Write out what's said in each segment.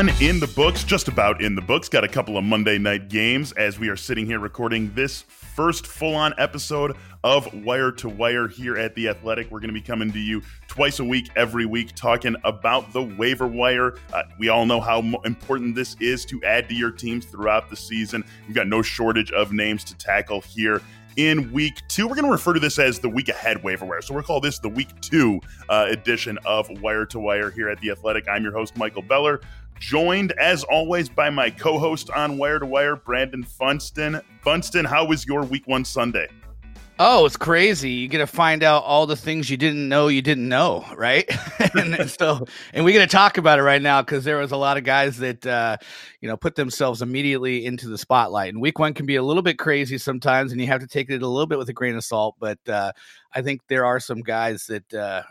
one in the books, just about in the books. Got a couple of Monday night games as we are sitting here recording this first full on episode of Wire to Wire here at The Athletic. We're going to be coming to you twice a week, every week, talking about the waiver wire. Uh, we all know how important this is to add to your teams throughout the season. We've got no shortage of names to tackle here in week two. We're going to refer to this as the week ahead waiver wire. So we'll call this the week two uh, edition of Wire to Wire here at The Athletic. I'm your host, Michael Beller, joined as always by my co host on Wire to Wire, Brandon Funston. Funston, how was your week one Sunday? Oh, it's crazy. You get to find out all the things you didn't know you didn't know, right? and so, and we're going to talk about it right now because there was a lot of guys that, uh, you know, put themselves immediately into the spotlight. And week one can be a little bit crazy sometimes, and you have to take it a little bit with a grain of salt. But uh, I think there are some guys that, uh,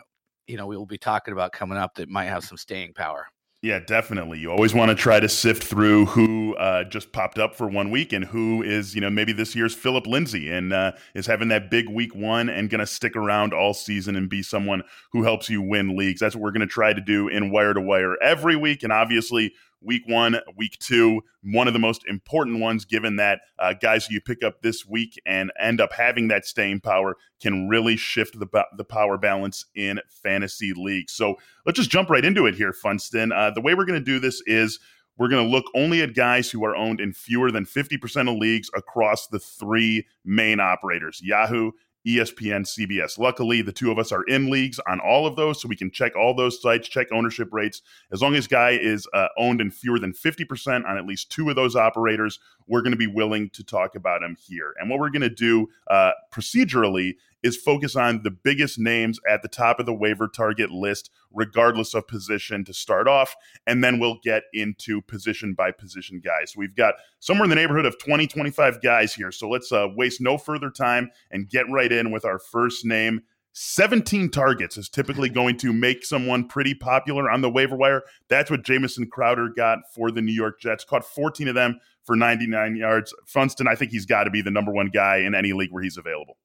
you know, we will be talking about coming up that might have some staying power. Yeah, definitely. You always want to try to sift through who uh, just popped up for one week and who is, you know, maybe this year's Philip Lindsay and uh, is having that big week one and going to stick around all season and be someone who helps you win leagues. That's what we're going to try to do in Wire to Wire every week. And obviously, week one, week two, one of the most important ones, given that uh, guys who you pick up this week and end up having that staying power can really shift the, the power balance in fantasy leagues. So let's just jump right into it here, Funston. Uh, the way we're going to do this is we're going to look only at guys who are owned in fewer than 50% of leagues across the three main operators Yahoo, ESPN, CBS. Luckily, the two of us are in leagues on all of those, so we can check all those sites, check ownership rates. As long as guy is uh, owned in fewer than 50% on at least two of those operators, we're going to be willing to talk about him here. And what we're going to do uh, procedurally is focus on the biggest names at the top of the waiver target list, regardless of position to start off. And then we'll get into position by position guys. So we've got somewhere in the neighborhood of 20, 25 guys here. So let's uh, waste no further time and get right in with our first name. 17 targets is typically going to make someone pretty popular on the waiver wire. That's what Jamison Crowder got for the New York Jets. Caught 14 of them for 99 yards. Funston, I think he's got to be the number one guy in any league where he's available.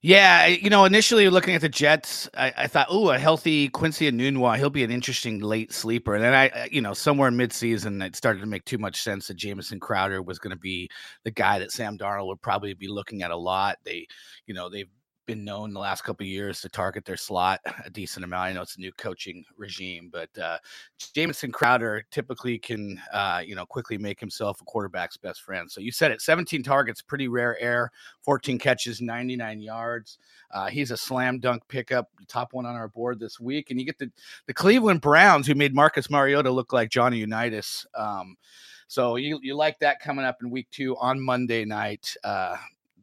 Yeah, you know, initially looking at the Jets, I, I thought, oh, a healthy Quincy Enunwa, he'll be an interesting late sleeper. And then I, you know, somewhere in midseason, it started to make too much sense that Jamison Crowder was going to be the guy that Sam Darnold would probably be looking at a lot. They, you know, they've been known the last couple years to target their slot a decent amount. I know it's a new coaching regime, but uh, Jamison Crowder typically can, uh, you know, quickly make himself a quarterback's best friend. So you said it, 17 targets, pretty rare air, 14 catches, 99 yards. Uh, he's a slam dunk pickup, top one on our board this week. And you get the the Cleveland Browns, who made Marcus Mariota look like Johnny Unitas. Um, so you you like that coming up in week two on Monday night. Uh,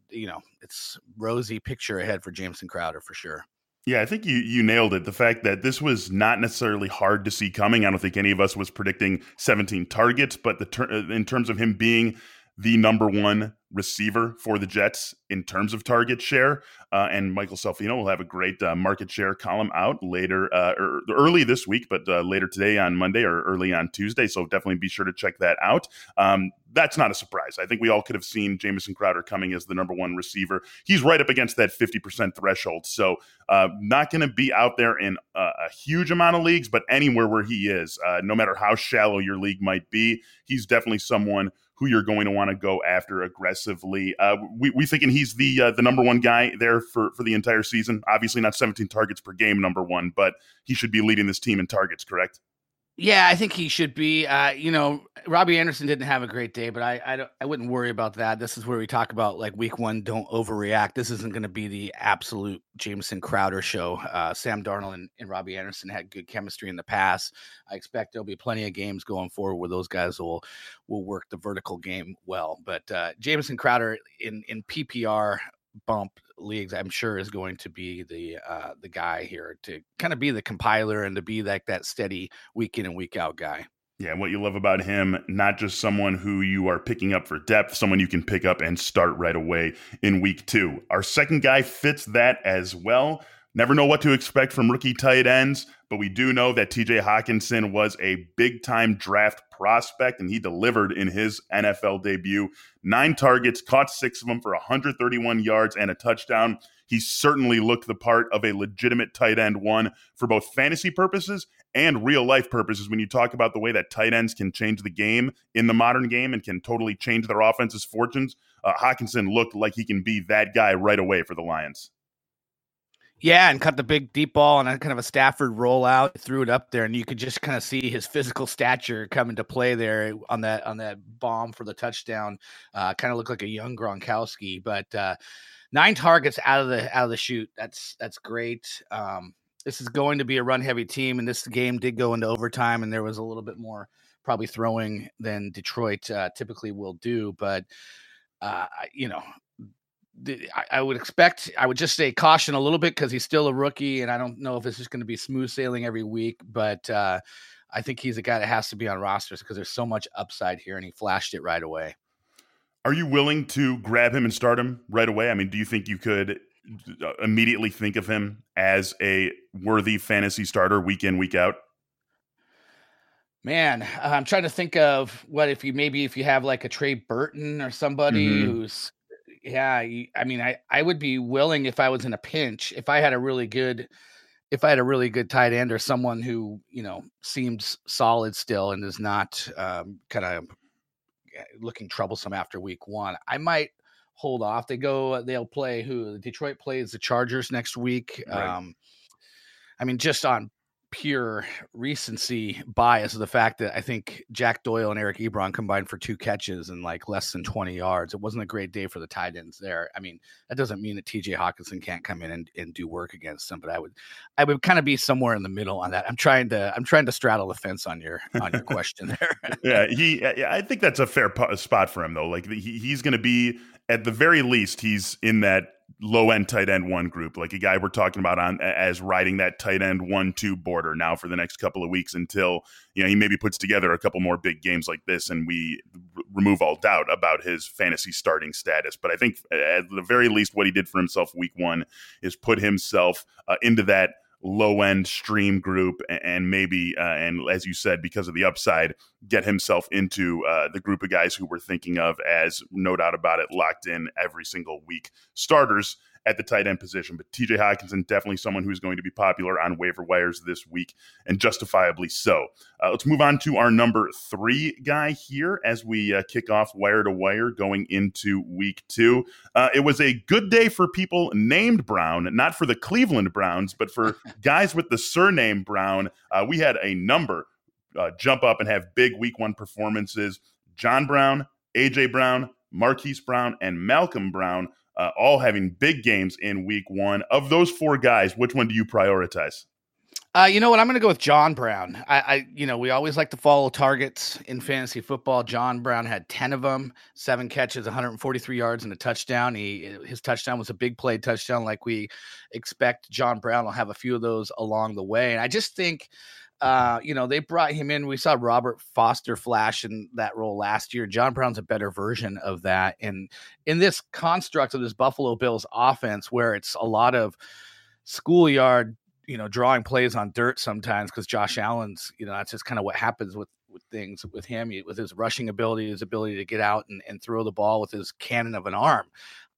you know, it's rosy picture ahead for Jamison Crowder for sure. Yeah, I think you you nailed it. The fact that this was not necessarily hard to see coming. I don't think any of us was predicting 17 targets, but the ter- uh, in terms of him being the number one receiver for the Jets in terms of target share. Uh, and Michael Salfino will have a great uh, market share column out later, uh, er, early this week, but uh, later today on Monday or early on Tuesday. So definitely be sure to check that out. Um, that's not a surprise. I think we all could have seen Jamison Crowder coming as the number one receiver. He's right up against that 50% threshold. So uh, not going to be out there in a, a, huge amount of leagues, but anywhere where he is, uh, no matter how shallow your league might be, he's definitely someone who you're going to want to go after aggressively. Uh, we we thinking he's the uh, the number one guy there for for the entire season. Obviously, not 17 targets per game, number one, but he should be leading this team in targets. Correct? Yeah, I think he should be. Uh, you know, Robbie Anderson didn't have a great day, but I, I, I wouldn't worry about that. This is where we talk about like week one, don't overreact. This isn't going to be the absolute Jamison Crowder show. Uh, Sam Darnold and, and, Robbie Anderson had good chemistry in the past. I expect there'll be plenty of games going forward where those guys will will work the vertical game well. But uh, Jamison Crowder in in PPR bump leagues, I'm sure is going to be the uh, the guy here to kind of be the compiler and to be like that steady week in and week out guy. Yeah, what you love about him, not just someone who you are picking up for depth, someone you can pick up and start right away in week two. Our second guy fits that as well. Never know what to expect from rookie tight ends, but we do know that TJ Hockenson was a big time draft prospect and he delivered in his NFL debut. Nine targets, caught six of them for 131 yards and a touchdown. He certainly looked the part of a legitimate tight end one for both fantasy purposes and real life purposes when you talk about the way that tight ends can change the game in the modern game and can totally change their offense's fortunes. Uh, Hockenson looked like he can be that guy right away for the Lions. Yeah, and cut the big deep ball and kind of a Stafford rollout, threw it up there, and you could just kind of see his physical stature come into play there on that on that bomb for the touchdown. Uh, kind of looked like a young Gronkowski, but uh, nine targets out of the out of the chute. That's that's great. Um, this is going to be a run heavy team, and this game did go into overtime, and there was a little bit more probably throwing than Detroit uh, typically will do, but. Uh, you know, I, would expect, I would just say caution a little bit because he's still a rookie, and I don't know if this is going to be smooth sailing every week. But uh, I think he's a guy that has to be on rosters because there's so much upside here, and he flashed it right away. Are you willing to grab him and start him right away? I mean, do you think you could uh, immediately think of him as a worthy fantasy starter week in, week out? Man, I'm trying to think of what if you maybe if you have like a Trey Burton or somebody mm-hmm. who's yeah, I mean, I I would be willing if I was in a pinch, if I had a really good, if I had a really good tight end or someone who you know seems solid still and is not um, kind of eh, looking troublesome after week one, I might hold off. They go, they'll play who Detroit plays the Chargers next week. Right. Um, I mean, just on pure recency bias of the fact that I think Jack Doyle and Eric Ebron combined for two catches and like less than 20 yards. It wasn't a great day for the tight ends there. I mean, that doesn't mean that TJ Hockenson can't come in and, and do work against them, but I would I would kind of be somewhere in the middle on that. I'm trying to I'm trying to straddle the fence on your on your question there. yeah, he I think that's a fair spot for him though. Like he, he's going to be at the very least he's in that low end tight end one group, like a guy we're talking about on as riding that tight end one two border now for the next couple of weeks until you know he maybe puts together a couple more big games like this and we r- remove all doubt about his fantasy starting status. But I think at the very least, what he did for himself week one is put himself uh, into that low end stream group and maybe uh, and as you said because of the upside get himself into uh, the group of guys who we're thinking of as no doubt about it locked in every single week starters at the tight end position. But TJ Hockenson, definitely someone who's going to be popular on waiver wires this week, and justifiably so. Uh, let's move on to our number three guy here as we uh, kick off wire to wire going into week two. Uh, it was a good day for people named Brown, not for the Cleveland Browns, but for guys with the surname Brown. Uh, we had a number uh, jump up and have big week one performances. John Brown, AJ Brown, Marquise Brown, and Malcolm Brown uh, all having big games in week one. Of those four guys, which one do you prioritize? Uh, you know what? I'm going to go with John Brown. I, I, you know, we always like to follow targets in fantasy football. John Brown had 10 of them, seven catches, 143 yards, and a touchdown. He, his touchdown was a big play touchdown, like we expect. John Brown will have a few of those along the way, and I just think uh, you know, they brought him in. We saw Robert Foster flash in that role last year. John Brown's a better version of that. And in this construct of this Buffalo Bills offense, where it's a lot of schoolyard, you know, drawing plays on dirt sometimes because Josh Allen's, you know, that's just kind of what happens with with things with him, with his rushing ability, his ability to get out and, and throw the ball with his cannon of an arm.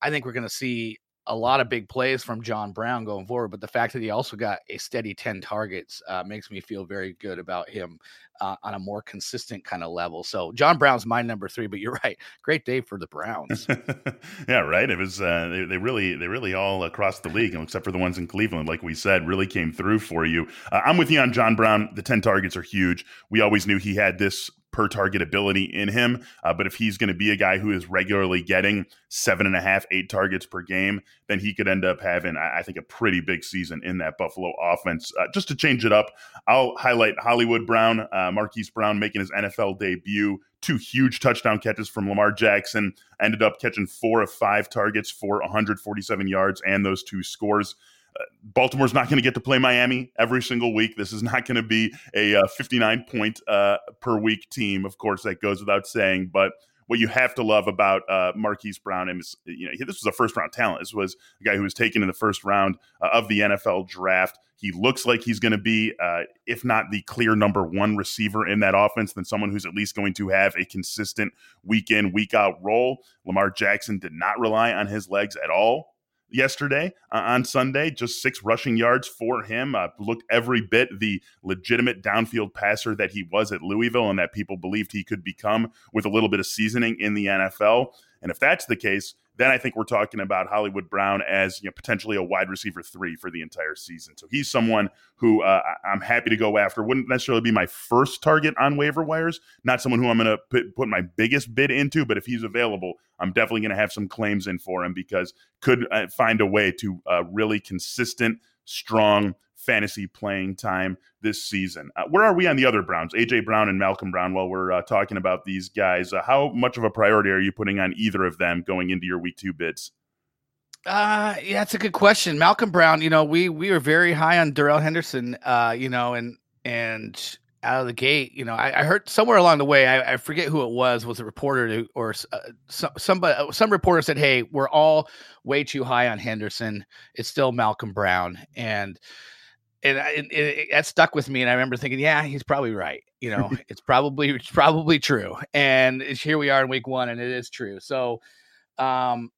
I think we're going to see a lot of big plays from John Brown going forward, but the fact that he also got a steady 10 targets uh, makes me feel very good about him uh, on a more consistent kind of level. So John Brown's my number three, but you're right. Great day for the Browns. yeah, right. It was, uh, they, they, really, they really all across the league, except for the ones in Cleveland, like we said, really came through for you. Uh, I'm with you on John Brown. The 10 targets are huge. We always knew he had this per target ability in him. Uh, but if he's going to be a guy who is regularly getting seven and a half, eight targets per game, then he could end up having, I think, a pretty big season in that Buffalo offense. Uh, just to change it up, I'll highlight Hollywood Brown, uh, Marquise Brown making his NFL debut. Two huge touchdown catches from Lamar Jackson. Ended up catching four of five targets for 147 yards and those two scores. Baltimore's not going to get to play Miami every single week. This is not going to be a uh, 59 point uh, per week team. Of course, that goes without saying. But what you have to love about uh, Marquise Brown is, you know, this was a first round talent. This was a guy who was taken in the first round uh, of the NFL draft. He looks like he's going to be, uh, if not the clear number one receiver in that offense, then someone who's at least going to have a consistent week in, week out role. Lamar Jackson did not rely on his legs at all yesterday uh, on Sunday. Just six rushing yards for him. Uh, looked every bit the legitimate downfield passer that he was at Louisville and that people believed he could become with a little bit of seasoning in the NFL. And if that's the case, then I think we're talking about Hollywood Brown as you know, potentially a wide receiver three for the entire season. So he's someone who uh, I'm happy to go after. Wouldn't necessarily be my first target on waiver wires. Not someone who I'm going to put, my biggest bid into, but if he's available, I'm definitely going to have some claims in for him because could uh, find a way to uh, really consistent, strong fantasy playing time this season. Uh, where are we on the other Browns, AJ Brown and Malcolm Brown? While we're uh, talking about these guys, uh, how much of a priority are you putting on either of them going into your week two bids? Uh yeah, that's a good question. Malcolm Brown, you know, we we were very high on Darrell Henderson, uh, you know, and and out of the gate, you know, I, I heard somewhere along the way, I, I, forget who it was, was a reporter or uh, some somebody, uh, some reporter said, "Hey, we're all way too high on Henderson. It's still Malcolm Brown," and and it, it, that stuck with me. And I remember thinking, yeah, he's probably right. You know, it's probably it's probably true. And here we are in week one, and it is true. So, um,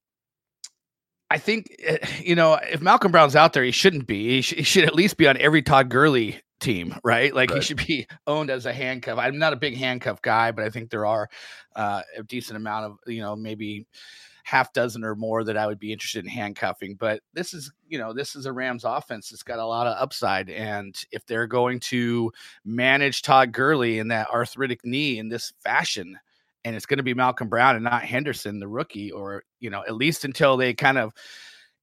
I think eh, you know if Malcolm Brown's out there, he shouldn't be. He, sh- he should at least be on every Todd Gurley team, right? Like right. he should be owned as a handcuff. I'm not a big handcuff guy, but I think there are uh, a decent amount of you know maybe half dozen or more that I would be interested in handcuffing. But this is, you know, this is a Rams offense that's got a lot of upside. And if they're going to manage Todd Gurley in that arthritic knee in this fashion, and it's going to be Malcolm Brown and not Henderson, the rookie, or, you know, at least until they kind of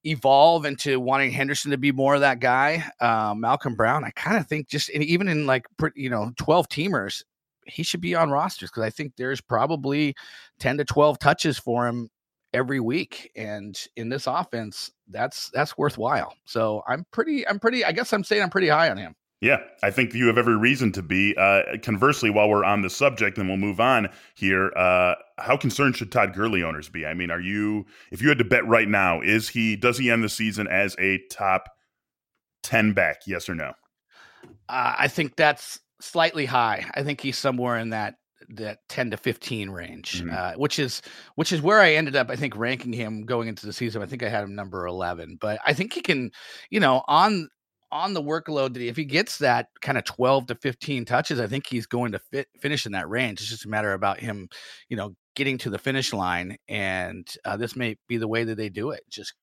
evolve into wanting Henderson to be more of that guy. Uh, Malcolm Brown, I kind of think just even in like, you know, 12 teamers, he should be on rosters because I think there's probably 10 to 12 touches for him every week and in this offense that's that's worthwhile so i'm pretty i'm pretty i guess i'm saying i'm pretty high on him yeah, I think you have every reason to be. Uh, conversely, while we're on the subject, and we'll move on here, uh, how concerned should Todd Gurley owners be? I mean, are you, if you had to bet right now, is he, does he end the season as a top 10 back? Yes or no? Uh, I think that's slightly high. I think he's somewhere in that that 10 to 15 range, mm-hmm. uh, which is which is where I ended up. I think ranking him going into the season. I think I had him number 11, but I think he can, you know, on on the workload that if he gets that kind of 12 to 15 touches, I think he's going to fit, finish in that range. It's just a matter about him, you know, getting to the finish line, and uh, this may be the way that they do it. Just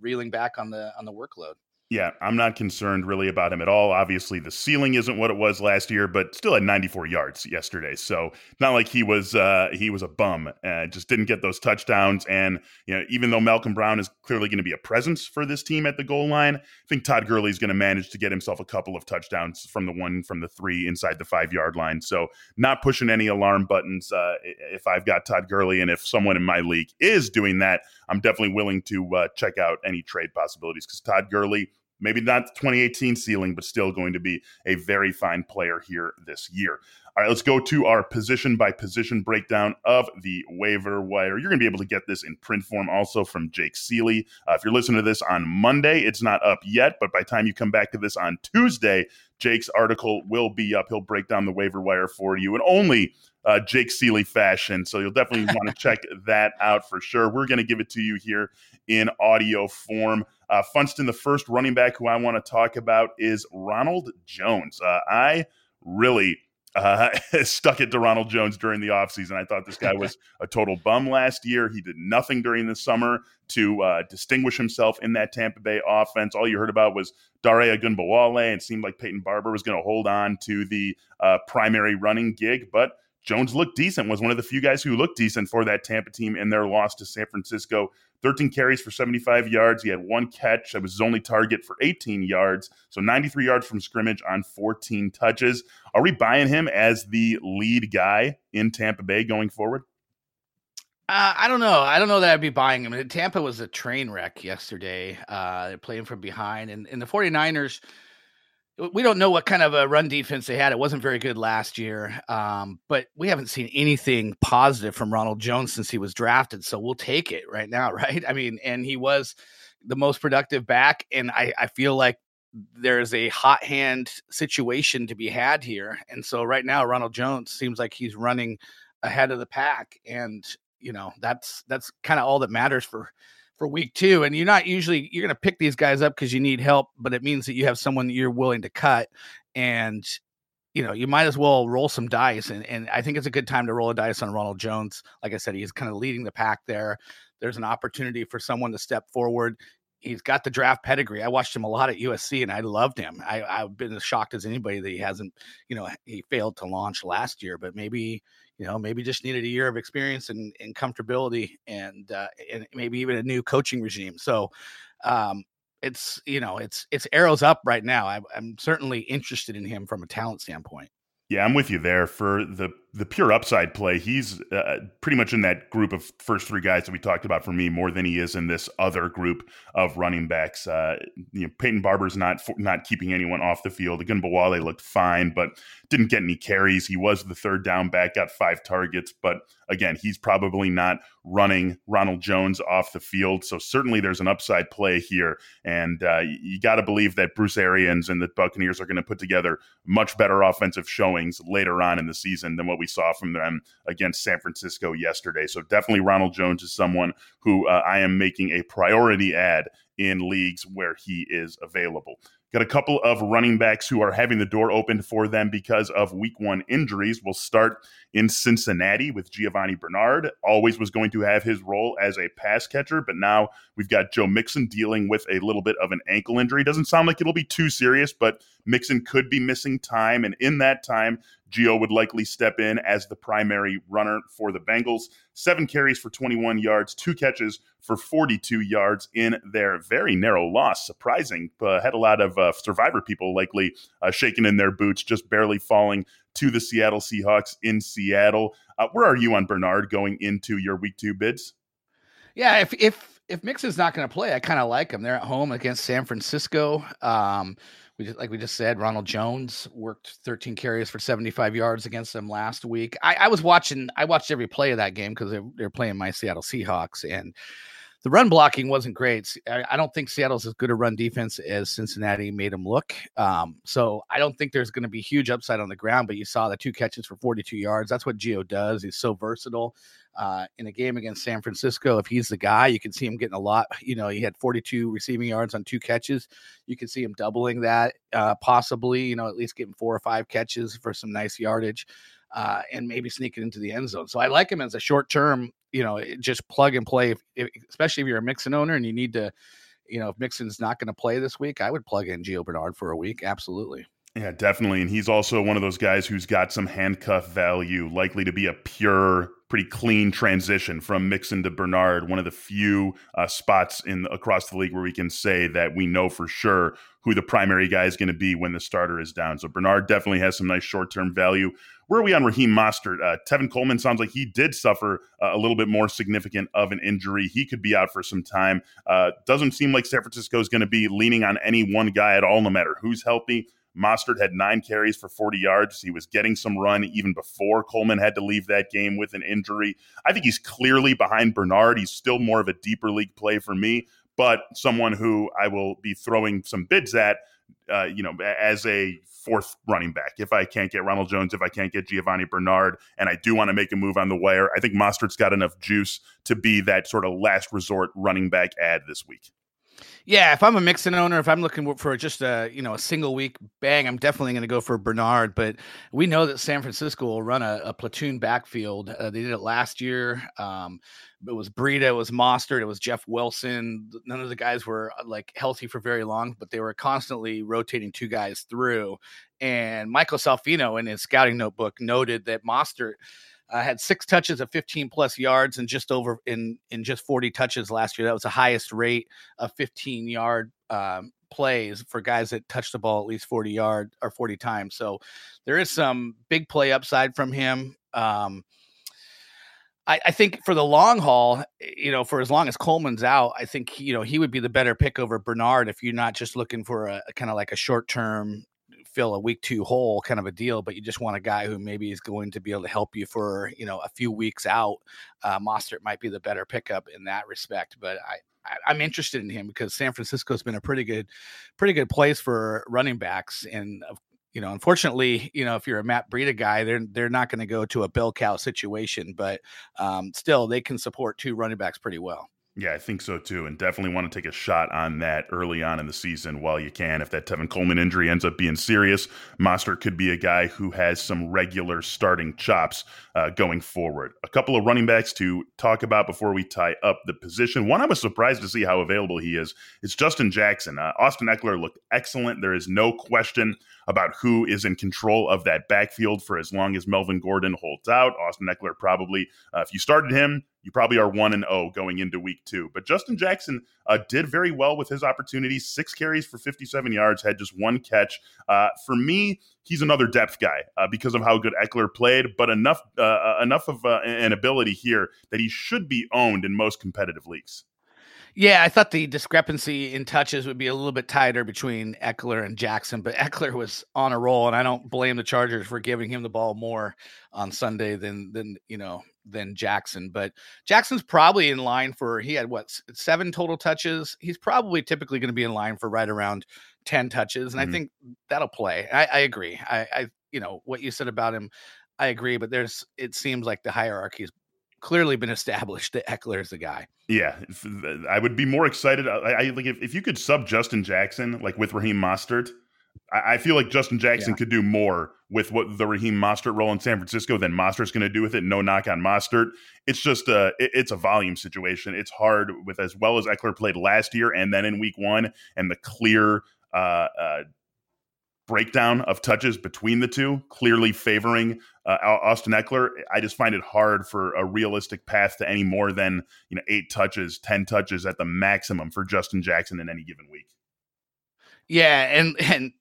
reeling back on the on the workload. Yeah, I'm not concerned really about him at all. Obviously, the ceiling isn't what it was last year, but still had 94 yards yesterday. So not like he was uh, he was a bum. Uh, just didn't get those touchdowns. And you know, even though Malcolm Brown is clearly going to be a presence for this team at the goal line, I think Todd Gurley is going to manage to get himself a couple of touchdowns from the one from the three inside the five yard line. So not pushing any alarm buttons. Uh, if I've got Todd Gurley, and if someone in my league is doing that, I'm definitely willing to uh, check out any trade possibilities because Todd Gurley maybe not 2018 ceiling, but still going to be a very fine player here this year. All right, let's go to our position by position breakdown of the waiver wire. You're going to be able to get this in print form also from Jake Ciely. Uh, if you're listening to this on Monday, it's not up yet, but by the time you come back to this on Tuesday, Jake's article will be up. He'll break down the waiver wire for you and only uh, Jake Ciely fashion. So you'll definitely want to check that out for sure. We're going to give it to you here in audio form. Uh, Funston, the first running back who I want to talk about is Ronald Jones. Uh, I really uh, stuck it to Ronald Jones during the offseason. I thought this guy was a total bum last year. He did nothing during the summer to uh, distinguish himself in that Tampa Bay offense. All you heard about was Dare Ogunbowale, and it seemed like Peyton Barber was going to hold on to the uh, primary running gig, but Jones looked decent, was one of the few guys who looked decent for that Tampa team in their loss to San Francisco. 13 carries for 75 yards. He had one catch. That was his only target for 18 yards. So 93 yards from scrimmage on 14 touches. Are we buying him as the lead guy in Tampa Bay going forward? Uh, I don't know. I don't know that I'd be buying him. Tampa was a train wreck yesterday. Uh, they're playing from behind. And, and the 49ers – we don't know what kind of a run defense they had. It wasn't very good last year, um, but we haven't seen anything positive from Ronald Jones since he was drafted. So we'll take it right now, right? I mean, and he was the most productive back, and I, I feel like there's a hot hand situation to be had here. And so right now, Ronald Jones seems like he's running ahead of the pack, and you know that's that's kind of all that matters for for week two. And you're not usually you're going to pick these guys up because you need help, but it means that you have someone that you're willing to cut. And you know, you might as well roll some dice. And, and I think it's a good time to roll a dice on Ronald Jones. Like I said, he's kind of leading the pack there. There's an opportunity for someone to step forward. He's got the draft pedigree. I watched him a lot at USC and I loved him. I, I've been as shocked as anybody that he hasn't, you know, he failed to launch last year, but maybe, you know, maybe just needed a year of experience and, and comfortability and, uh, and maybe even a new coaching regime. So, um, it's you know it's it's arrows up right now. I'm, I'm certainly interested in him from a talent standpoint. Yeah, I'm with you there. For the the pure upside play, he's uh, pretty much in that group of first three guys that we talked about for me more than he is in this other group of running backs. Uh, you know, Peyton Barber's not not keeping anyone off the field. Ogunbowale looked fine, but didn't get any carries. He was the third down back, got five targets, but again, he's probably not running Ronald Jones off the field. So certainly there's an upside play here, and uh, you got to believe that Bruce Arians and the Buccaneers are going to put together much better offensive showings later on in the season than what we saw from them against San Francisco yesterday. So definitely Ronald Jones is someone who uh, I am making a priority ad in leagues where he is available. Got a couple of running backs who are having the door opened for them because of week one injuries. We'll start in Cincinnati with Giovani Bernard. Always was going to have his role as a pass catcher, but now we've got Joe Mixon dealing with a little bit of an ankle injury. Doesn't sound like it'll be too serious, but Mixon could be missing time. And in that time, Gio would likely step in as the primary runner for the Bengals. Seven carries for 21 yards, two catches for 42 yards in their very narrow loss. Surprising. Uh, had a lot of uh, survivor people likely uh, shaking in their boots, just barely falling to the Seattle Seahawks in Seattle. Uh, where are you on Bernard going into your week two bids? Yeah, if if if Mixon's not going to play, I kind of like him. They're at home against San Francisco. Um, we just, like we just said, Ronald Jones worked 13 carries for 75 yards against them last week. I, I was watching, I watched every play of that game because they're, they're playing my Seattle Seahawks, and the run blocking wasn't great. I, don't think Seattle's as good a run defense as Cincinnati made them look. Um, so I don't think there's going to be huge upside on the ground. But you saw the two catches for 42 yards. That's what Gio does. He's so versatile. Uh, in a game against San Francisco, if he's the guy, you can see him getting a lot. You know, he had 42 receiving yards on two catches. You can see him doubling that, uh, possibly. You know, at least getting four or five catches for some nice yardage. Uh, and maybe sneaking into the end zone. So I like him as a short term you know, just plug and play. If, if, especially if you're a Mixon owner and you need to, you know, if Mixon's not going to play this week, I would plug in Gio Bernard for a week. Absolutely. Yeah, definitely. And he's also one of those guys who's got some handcuff value, likely to be a pure, pretty clean transition from Mixon to Bernard. One of the few uh, spots in across the league where we can say that we know for sure who the primary guy is going to be when the starter is down. So Bernard definitely has some nice short term value. Where are we on Raheem Mostert? Uh, Tevin Coleman sounds like he did suffer uh, a little bit more significant of an injury. He could be out for some time. Uh, doesn't seem like San Francisco is going to be leaning on any one guy at all, no matter who's healthy. Mostert had nine carries for 40 yards. He was getting some run even before Coleman had to leave that game with an injury. I think he's clearly behind Bernard. He's still more of a deeper league play for me, but someone who I will be throwing some bids at uh, you know, as a fourth running back. If I can't get Ronald Jones, if I can't get Giovani Bernard, and I do want to make a move on the wire, I think Mostert's got enough juice to be that sort of last resort running back ad this week. Yeah, if I'm a Mixon owner, if I'm looking for just a you know a single week bang, I'm definitely going to go for Bernard. But we know that San Francisco will run a, a platoon backfield. Uh, they did it last year. Um, it was Breida, it was Mostert, it was Jeff Wilson. None of the guys were uh, like healthy for very long, but they were constantly rotating two guys through. And Michael Salfino in his scouting notebook noted that Mostert uh, had six touches of 15 plus yards and just over in in just 40 touches last year. That was the highest rate of 15 yard um, plays for guys that touch the ball at least 40 yard or 40 times. So there is some big play upside from him. Um, I, I, think for the long haul, you know, for as long as Coleman's out, I think you know he would be the better pick over Bernard if you're not just looking for a, a kind of like a short term fill a week two hole kind of a deal, but you just want a guy who maybe is going to be able to help you for you know a few weeks out. Uh, Mostert might be the better pickup in that respect, but I, I am interested in him because San Francisco's been a pretty good, pretty good place for running backs, and you know, unfortunately, you know, if you're a Matt Breida guy, they're they're not going to go to a bell cow situation, but um, still they can support two running backs pretty well. Yeah, I think so too. And definitely want to take a shot on that early on in the season while you can. If that Tevin Coleman injury ends up being serious, Mostert could be a guy who has some regular starting chops uh, going forward. A couple of running backs to talk about before we tie up the position. One I was surprised to see how available he is. It's Justin Jackson. Uh, Austin Ekeler looked excellent. There is no question about who is in control of that backfield for as long as Melvin Gordon holds out. Austin Ekeler probably, uh, if you started him, you probably are one and zero oh going into week two. But Justin Jackson uh, did very well with his opportunities. Six carries for 57 yards, had just one catch. Uh, for me, he's another depth guy uh, because of how good Ekeler played, but enough uh, uh, enough of uh, an ability here that he should be owned in most competitive leagues. Yeah, I thought the discrepancy in touches would be a little bit tighter between Ekeler and Jackson, but Ekeler was on a roll, and I don't blame the Chargers for giving him the ball more on Sunday than than you know than Jackson. But Jackson's probably in line for he had what seven total touches. He's probably typically going to be in line for right around ten touches, and mm-hmm. I think that'll play. I, I agree. I, I you know what you said about him. I agree, but there's it seems like the hierarchy is clearly been established that Ekeler is the guy. Yeah, I would be more excited. I, I like if, if you could sub Justin Jackson like with Raheem Mostert. I, I feel like Justin Jackson yeah. could do more with what the Raheem Mostert role in San Francisco than Mostert's going to do with it. No knock on Mostert. It's just a it, it's a volume situation. It's hard with as well as Ekeler played last year and then in Week One and the clear. Uh, uh, breakdown of touches between the two, clearly favoring uh, Austin Ekeler. I just find it hard for a realistic path to any more than you know eight touches, ten touches at the maximum for Justin Jackson in any given week. Yeah, and and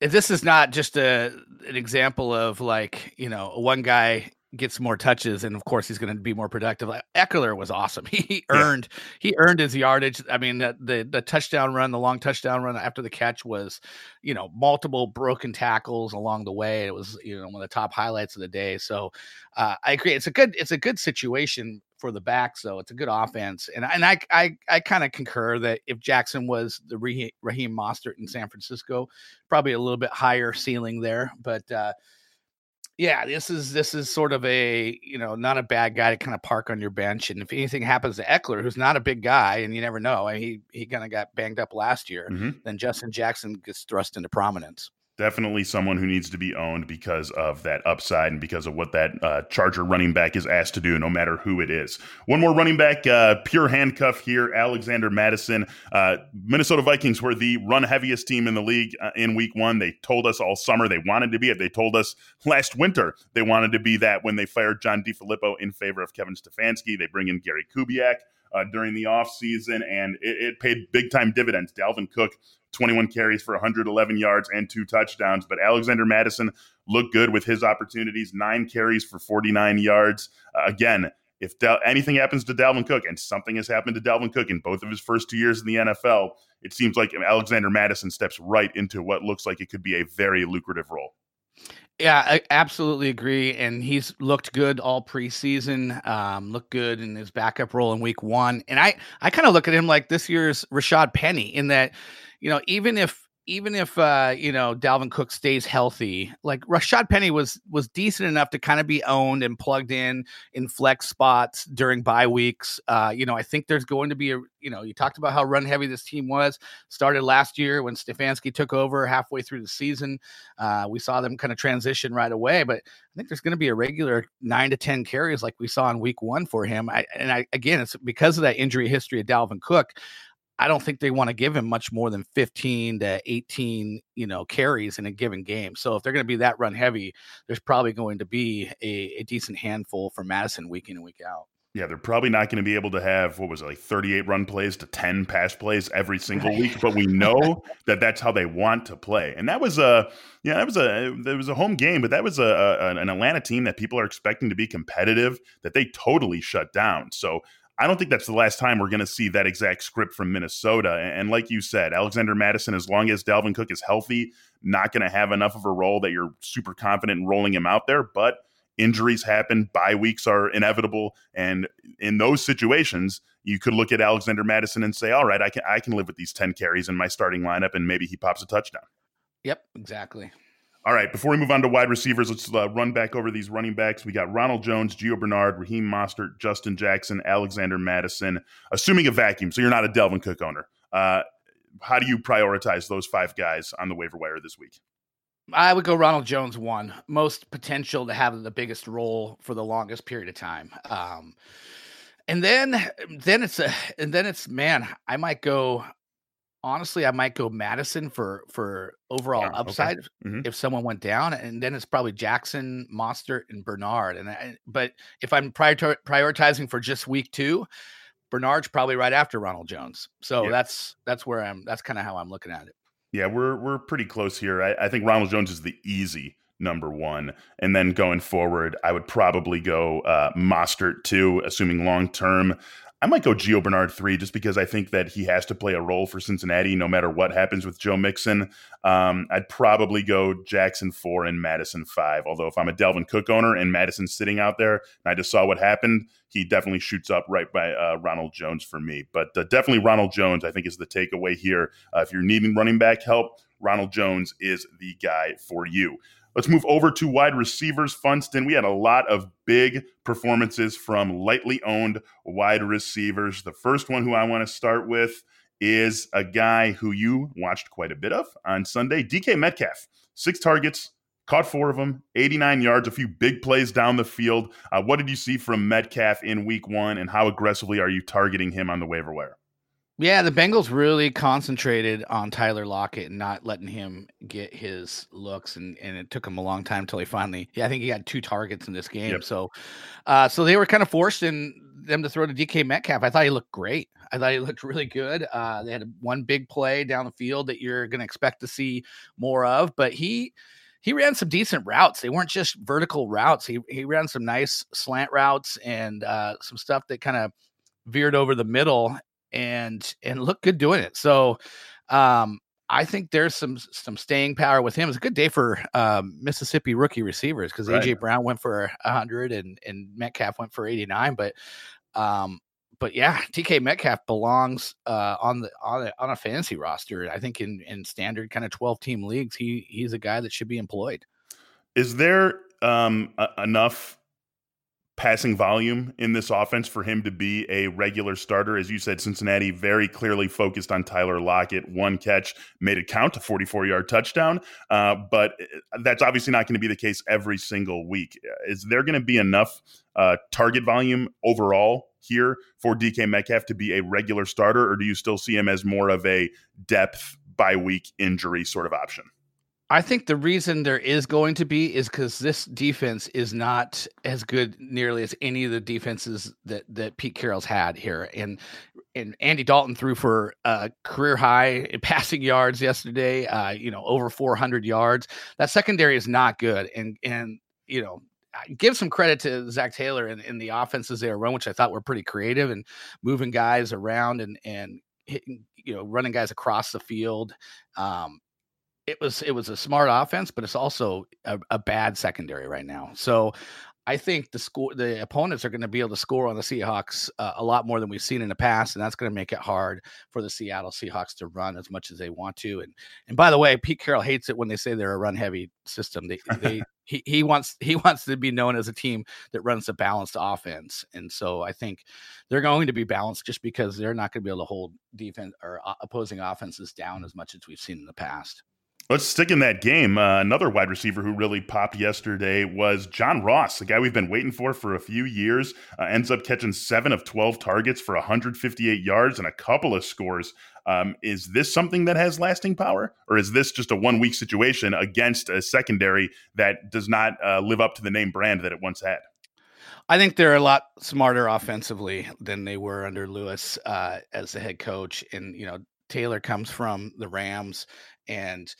this is not just a an example of like you know one guy gets more touches, and of course he's going to be more productive. Like Ekeler was awesome. He earned yeah. he earned his yardage. I mean, the, the, the touchdown run, the long touchdown run after the catch was, you know, multiple broken tackles along the way. It was you know one of the top highlights of the day. So uh, I agree. It's a good it's a good situation for the back, so It's a good offense, and and I I I kind of concur that if Jackson was the Raheem Mostert in San Francisco, probably a little bit higher ceiling there, but. uh yeah, this is this is sort of a you know not a bad guy to kind of park on your bench, and if anything happens to Ekeler, who's not a big guy, and you never know, he he kind of got banged up last year, mm-hmm. then Justin Jackson gets thrust into prominence definitely someone who needs to be owned because of that upside and because of what that uh, Charger running back is asked to do, no matter who it is. One more running back, uh, pure handcuff here, Alexander Mattison. Uh, Minnesota Vikings were the run heaviest team in the league uh, in week one. They told us all summer they wanted to be it. They told us last winter they wanted to be that when they fired John DeFilippo in favor of Kevin Stefanski. They bring in Gary Kubiak. Uh, during the offseason, and it, it, paid big time dividends. Dalvin Cook 21 carries for 111 yards and two touchdowns. But Alexander Mattison looked good with his opportunities, nine carries for 49 yards. Uh, again, if Del- anything happens to Dalvin Cook, and something has happened to Dalvin Cook in both of his first two years in the NFL, it seems like Alexander Mattison steps right into what looks like it could be a very lucrative role. Yeah, I absolutely agree. And he's looked good all preseason. Um, looked good in his backup role in week one. And I, I kind of look at him like this year's Rashaad Penny in that you know, even if even if uh, you know Dalvin Cook stays healthy, like Rashaad Penny was was decent enough to kind of be owned and plugged in in flex spots during bye weeks. Uh, you know, I think there's going to be a you know you talked about how run heavy this team was. Started last year when Stefanski took over halfway through the season. Uh, we saw them kind of transition right away, but I think there's going to be a regular nine to ten carries like we saw in week one for him. I, and I again, it's because of that injury history of Dalvin Cook. I don't think they want to give him much more than 15 to 18, you know, carries in a given game. So if they're going to be that run heavy, there's probably going to be a, a decent handful for Mattison week in and week out. Yeah, they're probably not going to be able to have what was it, like 38 run plays to 10 pass plays every single week, but we know that that's how they want to play. And that was a yeah, that was a that was a home game, but that was a, a an Atlanta team that people are expecting to be competitive that they totally shut down. So I don't think that's the last time we're going to see that exact script from Minnesota. And like you said, Alexander Mattison, as long as Dalvin Cook is healthy, not going to have enough of a role that you're super confident in rolling him out there. But injuries happen, bye weeks are inevitable, and in those situations, you could look at Alexander Mattison and say, "All right, I can I can live with these ten carries in my starting lineup, and maybe he pops a touchdown." Yep, exactly. All right, before we move on to wide receivers, let's uh, run back over these running backs. We got Ronald Jones, Gio Bernard, Raheem Mostert, Justin Jackson, Alexander Mattison. assuming a vacuum. So you're not a Dalvin Cook owner. Uh, how do you prioritize those five guys on the waiver wire this week? I would go Ronald Jones one, most potential to have the biggest role for the longest period of time. Um, and then, then it's a, and then it's man, I might go honestly, I might go Mattison for for overall yeah, upside okay. mm-hmm. if someone went down, and then it's probably Jackson, Mostert, and Bernard. And I, but if I'm prior- prioritizing for just week two, Bernard's probably right after Ronald Jones. So yeah. that's that's where I'm. That's kind of how I'm looking at it. Yeah, we're we're pretty close here. I, I think Ronald Jones is the easy number one. And then going forward, I would probably go uh, Mostert two, assuming long term. I might go Gio Bernard three just because I think that he has to play a role for Cincinnati no matter what happens with Joe Mixon. Um, I'd probably go Jackson four and Mattison five. Although if I'm a Dalvin Cook owner and Mattison's sitting out there and I just saw what happened, he definitely shoots up right by uh, Ronald Jones for me. But uh, definitely Ronald Jones, I think, is the takeaway here. Uh, if you're needing running back help, Ronald Jones is the guy for you. Let's move over to wide receivers. Funston, we had a lot of big performances from lightly owned wide receivers. The first one who I want to start with is a guy who you watched quite a bit of on Sunday, DK Metcalf. Six targets, caught four of them, 89 yards, a few big plays down the field. Uh, what did you see from Metcalf in week one, and how aggressively are you targeting him on the waiver wire? Yeah, the Bengals really concentrated on Tyler Lockett and not letting him get his looks, and, and it took him a long time until he finally. Yeah, I think he had two targets in this game, yep. so uh, so they were kind of forced in them to throw to DK Metcalf. I thought he looked great. I thought he looked really good. Uh, they had one big play down the field that you're going to expect to see more of, but he he ran some decent routes. They weren't just vertical routes. He he ran some nice slant routes and uh, some stuff that kind of veered over the middle and and look good doing it. So um, I think there's some some staying power with him. It's a good day for um, Mississippi rookie receivers because right. AJ Brown went for hundred and and Metcalf went for eighty nine. But um, but yeah, DK Metcalf belongs uh, on the on a, on a fantasy roster. I think in in standard kind of twelve team leagues, he he's a guy that should be employed. Is there um, a- enough passing volume in this offense for him to be a regular starter. As you said, Cincinnati very clearly focused on Tyler Lockett. One catch made it count, a 44 yard touchdown. Uh, but uh, that's obviously not going to be the case every single week. Is there going to be enough uh, target volume overall here for DK Metcalf to be a regular starter, or do you still see him as more of a depth by week injury sort of option? I think the reason there is going to be is because this defense is not as good nearly as any of the defenses that that Pete Carroll's had here. And and Andy Dalton threw for a career high passing yards yesterday. Uh, you know, over 400 yards. That secondary is not good. And and you know, give some credit to Zac Taylor and in, in the offenses they were run, which I thought were pretty creative and moving guys around and and hitting, you know, running guys across the field. Um, it was it was a smart offense, but it's also a, a bad secondary right now. So I think the score the opponents are going to be able to score on the Seahawks uh, a lot more than we've seen in the past, and that's going to make it hard for the Seattle Seahawks to run as much as they want to. And and by the way, Pete Carroll hates it when they say they're a run heavy system. They they he, he wants he wants to be known as a team that runs a balanced offense, and so I think they're going to be balanced just because they're not going to be able to hold defense or uh, opposing offenses down as much as we've seen in the past. Let's stick in that game. Uh, another wide receiver who really popped yesterday was John Ross, the guy we've been waiting for for a few years. Uh, ends up catching seven of 12 targets for 158 yards and a couple of scores. Um, is this something that has lasting power, or is this just a one week situation against a secondary that does not uh, live up to the name brand that it once had? I think they're a lot smarter offensively than they were under Lewis uh, as the head coach. And, you know, Taylor comes from the Rams and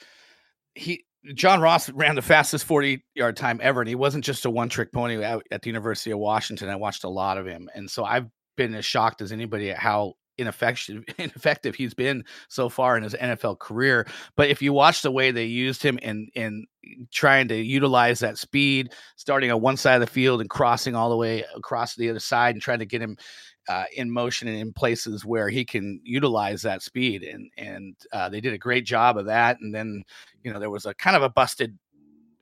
he John Ross ran the fastest 40 yard time ever, and he wasn't just a one trick pony at, at the University of Washington. I watched a lot of him, and so I've been as shocked as anybody at how ineffective ineffective he's been so far in his NFL career. But if you watch the way they used him in in trying to utilize that speed, starting on one side of the field and crossing all the way across the other side and trying to get him uh, in motion and in places where he can utilize that speed. And and uh, they did a great job of that. And then you know there was a kind of a busted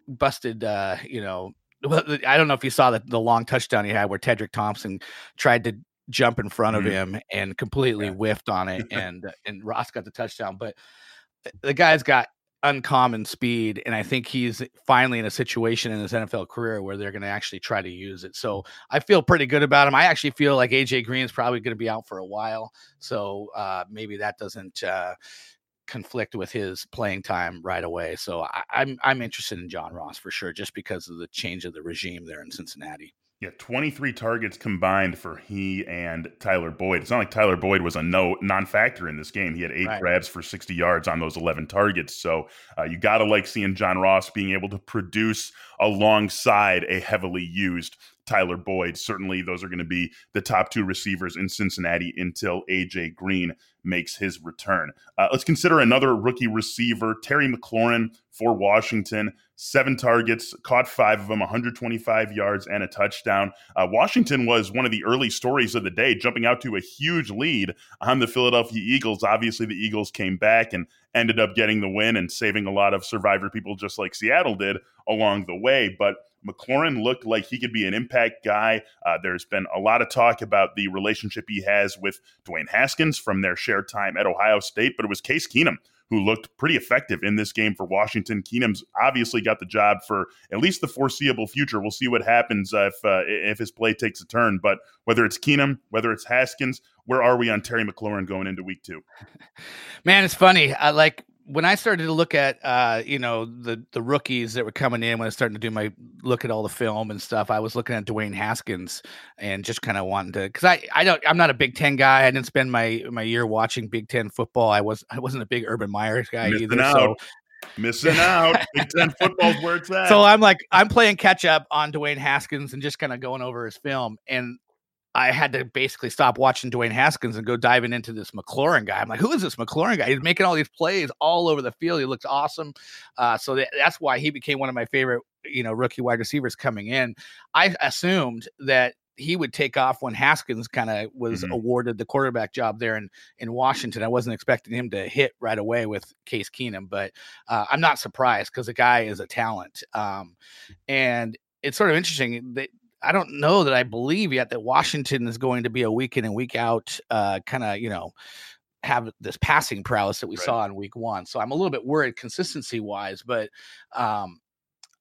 busted, uh, you know, I don't know if you saw the, the long touchdown he had where Tedric Thompson tried to jump in front mm-hmm. of him and completely yeah. whiffed on it, and and Ross got the touchdown. But the guy's got uncommon speed, and I think he's finally in a situation in his NFL career where they're going to actually try to use it. So I feel pretty good about him. I actually feel like AJ Green is probably going to be out for a while, so uh, maybe that doesn't. Uh, conflict with his playing time right away. So I, I'm I'm interested in John Ross for sure, just because of the change of the regime there in Cincinnati. Yeah, 23 targets combined for he and Tyler Boyd. It's not like Tyler Boyd was a no non-factor in this game. He had eight right. grabs for 60 yards on those 11 targets. So uh, you got to like seeing John Ross being able to produce alongside a heavily used Tyler Boyd. Certainly, those are going to be the top two receivers in Cincinnati until AJ Green makes his return. Uh, let's consider another rookie receiver, Terry McLaurin for Washington. Seven targets, caught five of them, 125 yards and a touchdown. Uh, Washington was one of the early stories of the day, jumping out to a huge lead on the Philadelphia Eagles. Obviously, the Eagles came back and ended up getting the win and saving a lot of survivor people, just like Seattle did along the way. But McLaurin looked like he could be an impact guy. Uh, there's been a lot of talk about the relationship he has with Dwayne Haskins from their shared time at Ohio State, but it was Case Keenum who looked pretty effective in this game for Washington. Keenum's obviously got the job for at least the foreseeable future. We'll see what happens uh, if uh, if his play takes a turn. But whether it's Keenum, whether it's Haskins, where are we on Terry McLaurin going into week two? Man, it's funny. I like when I started to look at uh, you know the the rookies that were coming in when I started to do my look at all the film and stuff, I was looking at Dwayne Haskins and just kind of wanting to because I I don't I'm not a Big Ten guy. I didn't spend my my year watching Big Ten football. I was I wasn't a big Urban Meyer guy Missing either. Out. So Missing out. Big Ten football's where it's at. So I'm like I'm playing catch up on Dwayne Haskins and just kind of going over his film and I had to basically stop watching Dwayne Haskins and go diving into this McLaurin guy. I'm like, who is this McLaurin guy? He's making all these plays all over the field. He looks awesome. Uh, so that, that's why he became one of my favorite, you know, rookie wide receivers coming in. I assumed that he would take off when Haskins kind of was mm-hmm. awarded the quarterback job there in in Washington. I wasn't expecting him to hit right away with Case Keenum, but uh, I'm not surprised because the guy is a talent. Um, and it's sort of interesting that I don't know that I believe yet that Washington is going to be a week in and week out uh, kind of, you know, have this passing prowess that we right. saw in week one. So I'm a little bit worried consistency wise, but um,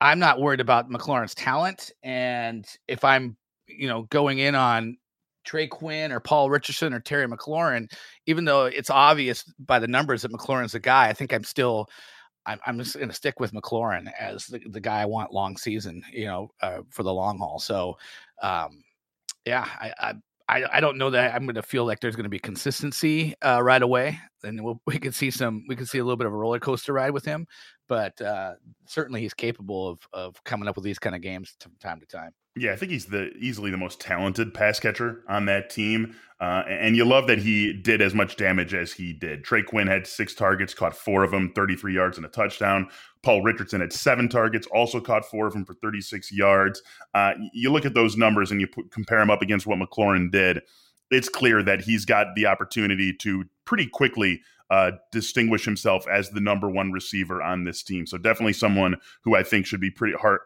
I'm not worried about McLaurin's talent. And if I'm, you know, going in on Trey Quinn or Paul Richardson or Terry McLaurin, even though it's obvious by the numbers that McLaurin's a guy, I think I'm still I'm, I'm just going to stick with McLaurin as the, the guy I want long season, you know, uh, for the long haul. So, um, yeah, I, I, I don't know that I'm going to feel like there's going to be consistency uh, right away. And we'll, we could see some, we could see a little bit of a roller coaster ride with him, but uh, certainly he's capable of of coming up with these kind of games from time to time. Yeah, I think he's the easily the most talented pass catcher on that team, uh, and you love that he did as much damage as he did. Trey Quinn had six targets, caught four of them, 33 yards and a touchdown. Paul Richardson had seven targets, also caught four of them for 36 yards. Uh, you look at those numbers and you put, compare them up against what McLaurin did. It's clear that he's got the opportunity to pretty quickly uh, distinguish himself as the number one receiver on this team. So definitely someone who I think should be pretty hard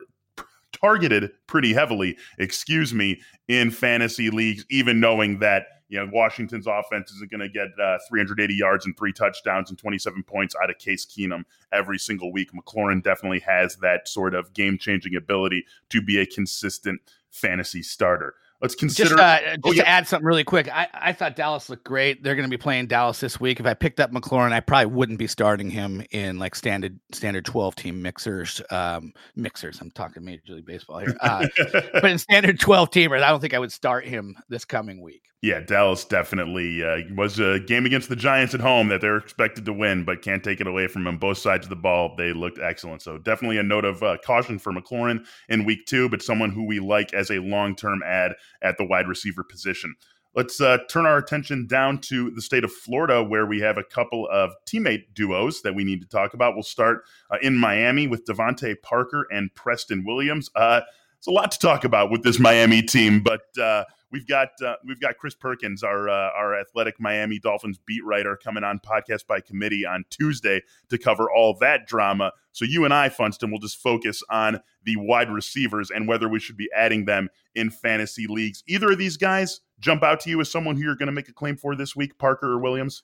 targeted pretty heavily, excuse me, in fantasy leagues, even knowing that you know Washington's offense isn't going to get uh, 380 yards and three touchdowns and 27 points out of Case Keenum every single week. McLaurin definitely has that sort of game-changing ability to be a consistent fantasy starter. Let's consider. Just, uh, just oh, yeah. to add something really quick, I, I thought Dallas looked great. They're going to be playing Dallas this week. If I picked up McLaurin, I probably wouldn't be starting him in like standard standard twelve team mixers. Um, mixers. I'm talking Major League Baseball here. Uh, but in standard twelve teamers, I don't think I would start him this coming week. Yeah, Dallas definitely uh, was a game against the Giants at home that they're expected to win, but can't take it away from them. Both sides of the ball, they looked excellent. So definitely a note of uh, caution for McLaurin in week two, but someone who we like as a long term ad at the wide receiver position. Let's uh, turn our attention down to the state of Florida, where we have a couple of teammate duos that we need to talk about. We'll start uh, in Miami with DeVante Parker and Preston Williams. Uh, it's a lot to talk about with this Miami team, but uh, we've got uh, we've got Chris Perkins, our uh, our athletic Miami Dolphins beat writer, coming on podcast by committee on Tuesday to cover all that drama. So you and I, Funston, will just focus on the wide receivers and whether we should be adding them in fantasy leagues. Either of these guys jump out to you as someone who you're going to make a claim for this week, Parker or Williams?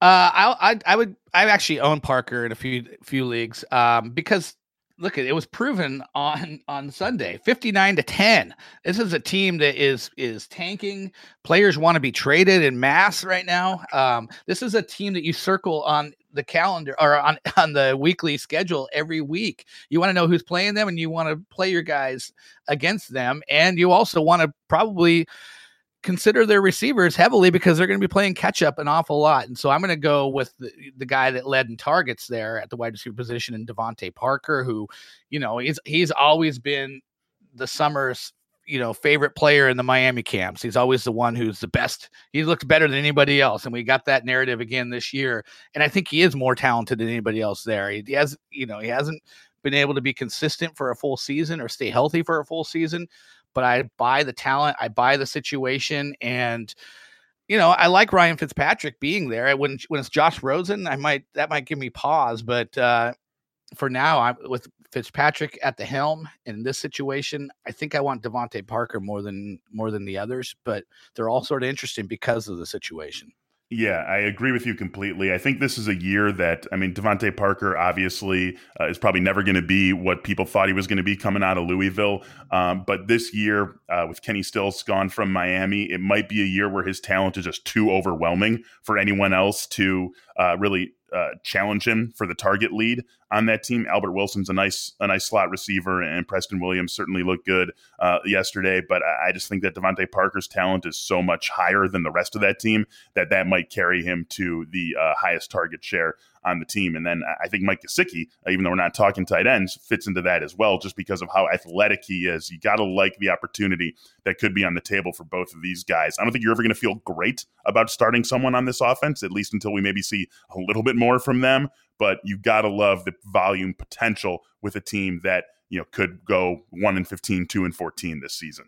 Uh, I, I, I would, I actually own Parker in a few few leagues, um, because look it was proven on on sunday 59 to 10 this is a team that is is tanking. Players want to be traded in mass right now. Um, this is a team that you circle on the calendar or on on the weekly schedule every week. You want to know who's playing them and you want to play your guys against them. And you also want to probably consider their receivers heavily because they're going to be playing catch up an awful lot. And so I'm going to go with the, the, guy that led in targets there at the wide receiver position in DeVante Parker, who, you know, he's he's always been the summer's you know favorite player in the Miami camps. He's always the one who's the best. He looks better than anybody else, and we got that narrative again this year. And I think he is more talented than anybody else there. He, he has, you know, he hasn't been able to be consistent for a full season or stay healthy for a full season but I buy the talent, I buy the situation, and you know, I like Ryan Fitzpatrick being there. When when it's Josh Rosen, I might that might give me pause, but uh, for now, I'm with Fitzpatrick at the helm in this situation. I think I want DeVante Parker more than more than the others, but they're all sort of interesting because of the situation. Yeah, I agree with you completely. I think this is a year that, I mean, DeVante Parker obviously uh, is probably never going to be what people thought he was going to be coming out of Louisville. Um, but this year, uh, with Kenny Stills gone from Miami, it might be a year where his talent is just too overwhelming for anyone else to uh, really uh, challenge him for the target lead on that team. Albert Wilson's a nice a nice slot receiver, and Preston Williams certainly looked good uh, yesterday. But I just think that DeVante Parker's talent is so much higher than the rest of that team that that might carry him to the uh, highest target share on the team. And then I think Mike Gesicki, uh, even though we're not talking tight ends, fits into that as well, just because of how athletic he is. You got to like the opportunity that could be on the table for both of these guys. I don't think you're ever going to feel great about starting someone on this offense, at least until we maybe see a little bit more from them. But you got to love the volume potential with a team that you know could go one and 15, 2 and 14 this season.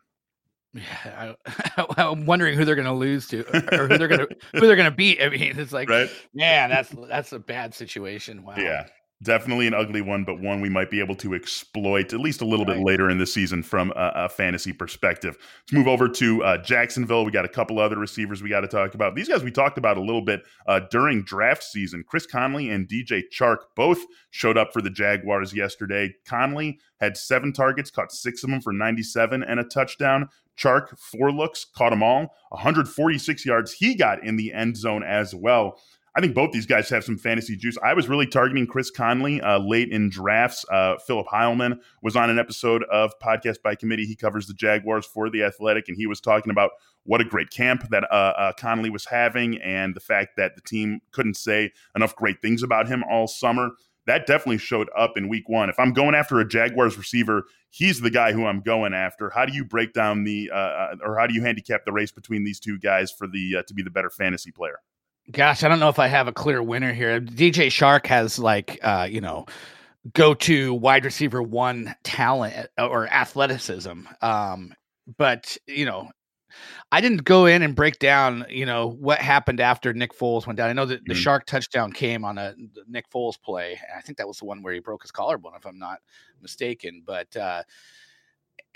Yeah, I, am wondering who they're going to lose to, or who they're going to who they're going to beat. I mean, it's like, right? man, that's that's a bad situation. Wow. Yeah, definitely an ugly one, but one we might be able to exploit at least a little right. bit later in the season from a, a fantasy perspective. Let's move over to uh, Jacksonville. We got a couple other receivers we got to talk about. These guys we talked about a little bit uh, during draft season. Chris Conley and DJ Chark both showed up for the Jaguars yesterday. Conley had seven targets, caught six of them for 97 and a touchdown. Chark, four looks, caught them all. 146 yards he got in the end zone as well. I think both these guys have some fantasy juice. I was really targeting Chris Conley uh, late in drafts. Uh, Philip Heilman was on an episode of Podcast by Committee. He covers the Jaguars for The Athletic, and he was talking about what a great camp that uh, uh Conley was having and the fact that the team couldn't say enough great things about him all summer that definitely showed up in week one. If I'm going after a Jaguars receiver, he's the guy who I'm going after. How do you break down the, uh, uh, or how do you handicap the race between these two guys for the to be the better fantasy player? Gosh, I don't know if I have a clear winner here. DJ Chark has like, uh, you know, go to wide receiver one talent uh, or athleticism. Um, but you know, I didn't go in and break down, you know, what happened after Nick Foles went down. I know that the mm-hmm. Chark touchdown came on a Nick Foles play. I think that was the one where he broke his collarbone, if I'm not mistaken. But uh,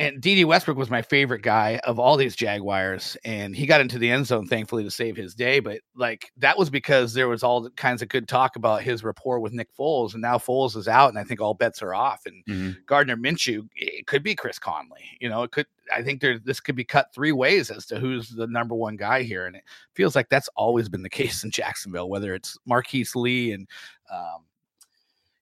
and Dede Westbrook was my favorite guy of all these Jaguars, and he got into the end zone thankfully to save his day. But like that was because there was all kinds of good talk about his rapport with Nick Foles, and now Foles is out, and I think all bets are off. And mm-hmm. Gardner Minshew, it could be Chris Conley. You know, it could. I think there this could be cut three ways as to who's the number one guy here, and it feels like that's always been the case in Jacksonville, whether it's Marquise Lee and. Um,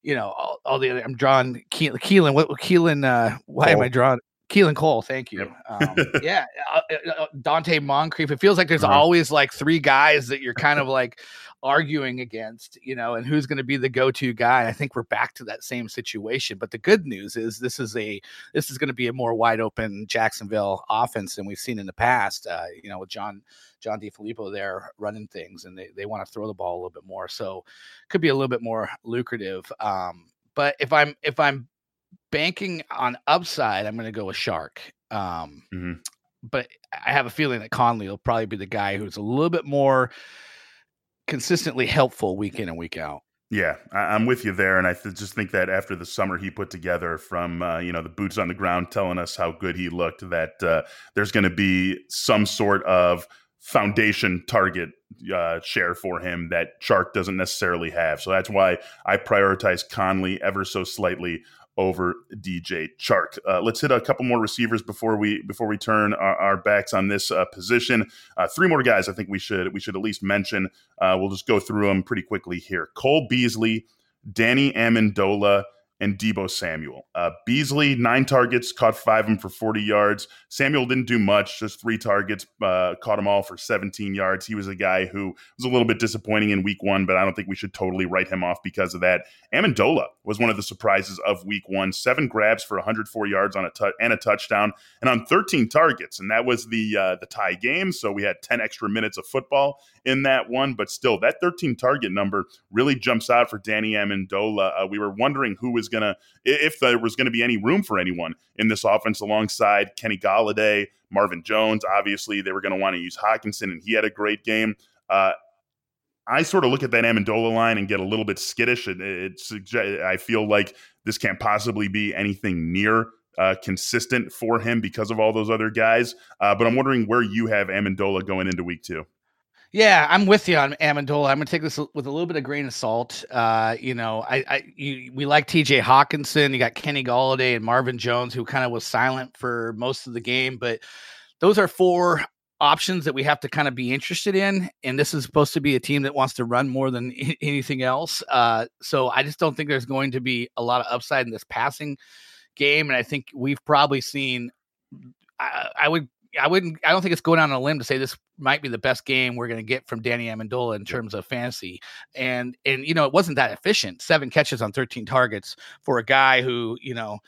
you know, all, all, the other. I'm drawing Keelan. Keelan what Keelan? Uh, why am I drawing? Keelan Cole, thank you. Yep. Um, yeah, uh, uh, uh, Moncrief. It feels like there's uh-huh. always like three guys that you're kind of like arguing against, you know, and who's going to be the go-to guy. I think we're back to that same situation. But the good news is this is a this is going to be a more wide open Jacksonville offense than we've seen in the past. Uh, you know, with John John DeFilippo there running things, and they they want to throw the ball a little bit more, so could be a little bit more lucrative. Um, but if I'm if I'm banking on upside, I'm going to go with Chark. Um, mm-hmm. but I have a feeling that Conley will probably be the guy who's a little bit more consistently helpful week in and week out. Yeah, I, am with you there, and I th- just think that after the summer he put together, from uh, you know the boots on the ground telling us how good he looked, that uh, there's going to be some sort of foundation target uh, share for him that Chark doesn't necessarily have. So that's why I prioritize Conley ever so slightly over DJ Chark. Uh, let's hit a couple more receivers before we before we turn our, our backs on this uh, position. Uh, three more guys I think we should we should at least mention. Uh, we'll just go through them pretty quickly here. Cole Beasley, Danny Amendola, and Deebo Samuel. Uh, Beasley, nine targets, caught five of them for 40 yards. Samuel didn't do much, just three targets, uh, caught them all for 17 yards. He was a guy who was a little bit disappointing in week one, but I don't think we should totally write him off because of that. Amendola was one of the surprises of week one. Seven grabs for 104 yards on a and a touchdown, and on 13 targets, and that was the uh, the tie game. So we had 10 extra minutes of football in that one, but still, that 13 target number really jumps out for Danny Amendola. Uh, we were wondering who was going to, if there was going to be any room for anyone in this offense alongside Kenny Golladay, Marvin Jones. Obviously, they were going to want to use Hockenson, and he had a great game. Uh, I sort of look at that Amendola line and get a little bit skittish. It, it, I feel like this can't possibly be anything near uh, consistent for him because of all those other guys. Uh, but I'm wondering where you have Amendola going into week two. Yeah, I'm with you on Amendola. I'm gonna take this with a little bit of grain of salt. Uh, you know, I, I you, we like T.J. Hockenson. You got Kenny Golladay and Marvin Jones, who kind of was silent for most of the game. But those are four options that we have to kind of be interested in. And this is supposed to be a team that wants to run more than anything else. Uh, so I just don't think there's going to be a lot of upside in this passing game. And I think we've probably seen. I, I would I wouldn't. I don't think it's going on a limb to say this might be the best game we're going to get from Danny Amendola in terms of fantasy. And and you know it wasn't that efficient. Seven catches on 13 targets for a guy who you know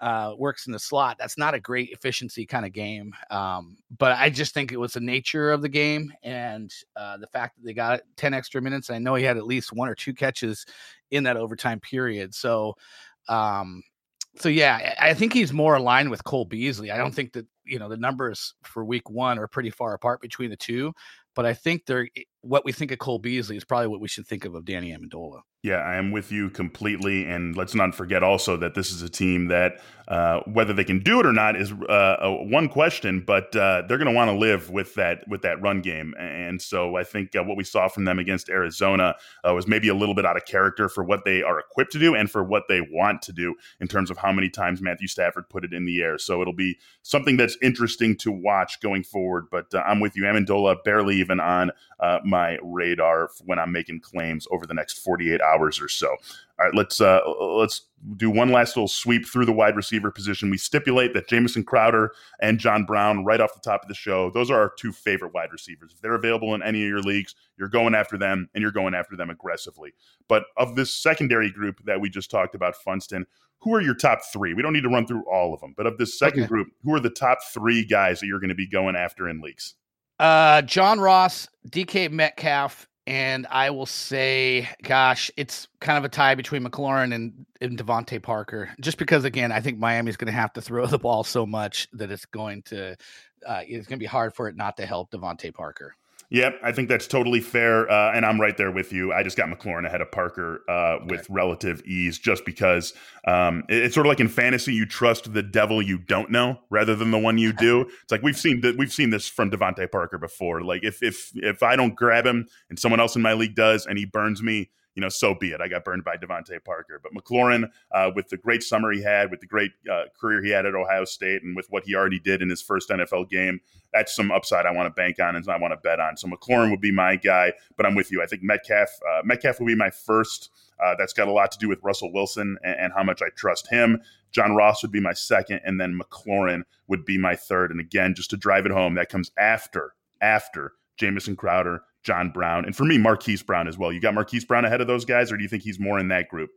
uh, works in the slot. That's not a great efficiency kind of game. Um, but I just think it was the nature of the game and uh, the fact that they got 10 extra minutes. I know he had at least one or two catches in that overtime period. So um, so yeah, I think he's more aligned with Cole Beasley. I don't think that you know the numbers for week one are pretty far apart between the two, but I think they're eh, what we think of Cole Beasley is probably what we should think of of Danny Amendola. Yeah, I am with you completely. And let's not forget also that this is a team that, uh, whether they can do it or not, is uh, one question. But uh, they're going to want to live with that with that run game. And so I think uh, what we saw from them against Arizona uh, was maybe a little bit out of character for what they are equipped to do and for what they want to do in terms of how many times Matthew Stafford put it in the air. So it'll be something that's interesting to watch going forward. But uh, I'm with you, Amendola, barely even on my radar when I'm making claims over the next 48 hours hours or so. All right, let's uh, let's do one last little sweep through the wide receiver position. We stipulate that Jamison Crowder and John Brown, right off the top of the show, those are our two favorite wide receivers. If they're available in any of your leagues, you're going after them and you're going after them aggressively. But of this secondary group that we just talked about, Funston, who are your top three? We don't need to run through all of them, but of this second okay. group, who are the top three guys that you're going to be going after in leagues? Uh, John Ross, DK Metcalf, and I will say, gosh, it's kind of a tie between McLaurin and, and DeVante Parker. Just because, again, I think Miami's going to have to throw the ball so much that it's going to uh, it's going to be hard for it not to help DeVante Parker. Yep, I think that's totally fair, uh, and I'm right there with you. I just got McLaurin ahead of Parker uh, okay. with relative ease, just because um, it, it's sort of like in fantasy, you trust the devil you don't know rather than the one you do. it's like we've seen that we've seen this from DeVante Parker before. Like if if if I don't grab him and someone else in my league does, and he burns me, you know, so be it. I got burned by DeVante Parker. But McLaurin, uh, with the great summer he had, with the great uh, career he had at Ohio State, and with what he already did in his first NFL game, that's some upside I want to bank on and I want to bet on. So McLaurin would be my guy, but I'm with you. I think Metcalf, uh, Metcalf will be my first. Uh, that's got a lot to do with Russell Wilson and, and how much I trust him. John Ross would be my second, and then McLaurin would be my third. And again, just to drive it home, that comes after after Jamison Crowder, John Brown, and for me, Marquise Brown as well. You got Marquise Brown ahead of those guys, or do you think he's more in that group?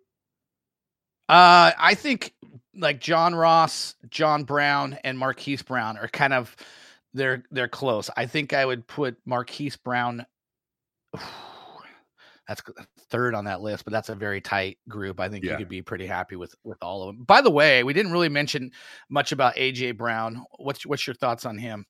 Uh, I think like John Ross, John Brown, and Marquise Brown are kind of they're they're close. I think I would put Marquise Brown. that's third on that list, but that's a very tight group. I think yeah. you could be pretty happy with with all of them. By the way, we didn't really mention much about AJ Brown. What's what's your thoughts on him?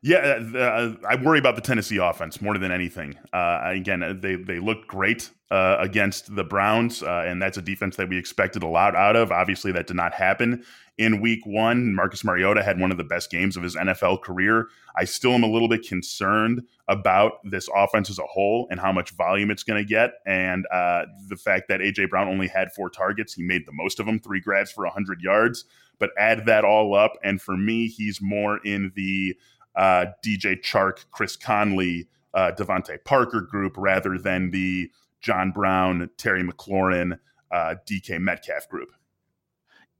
Yeah, uh, uh, I worry about the Tennessee offense more than anything. Uh, again, uh, they they looked great uh, against the Browns, uh, and that's a defense that we expected a lot out of. Obviously, that did not happen in Week One. Marcus Mariota had one of the best games of his NFL career. I still am a little bit concerned about this offense as a whole and how much volume it's going to get, and the fact that AJ Brown only had four targets. He made the most of them, three grabs for 100 yards. But add that all up, and for me, he's more in the uh, DJ Chark, Chris Conley, uh, DeVante Parker group rather than the John Brown, Terry McLaurin, uh, DK Metcalf group.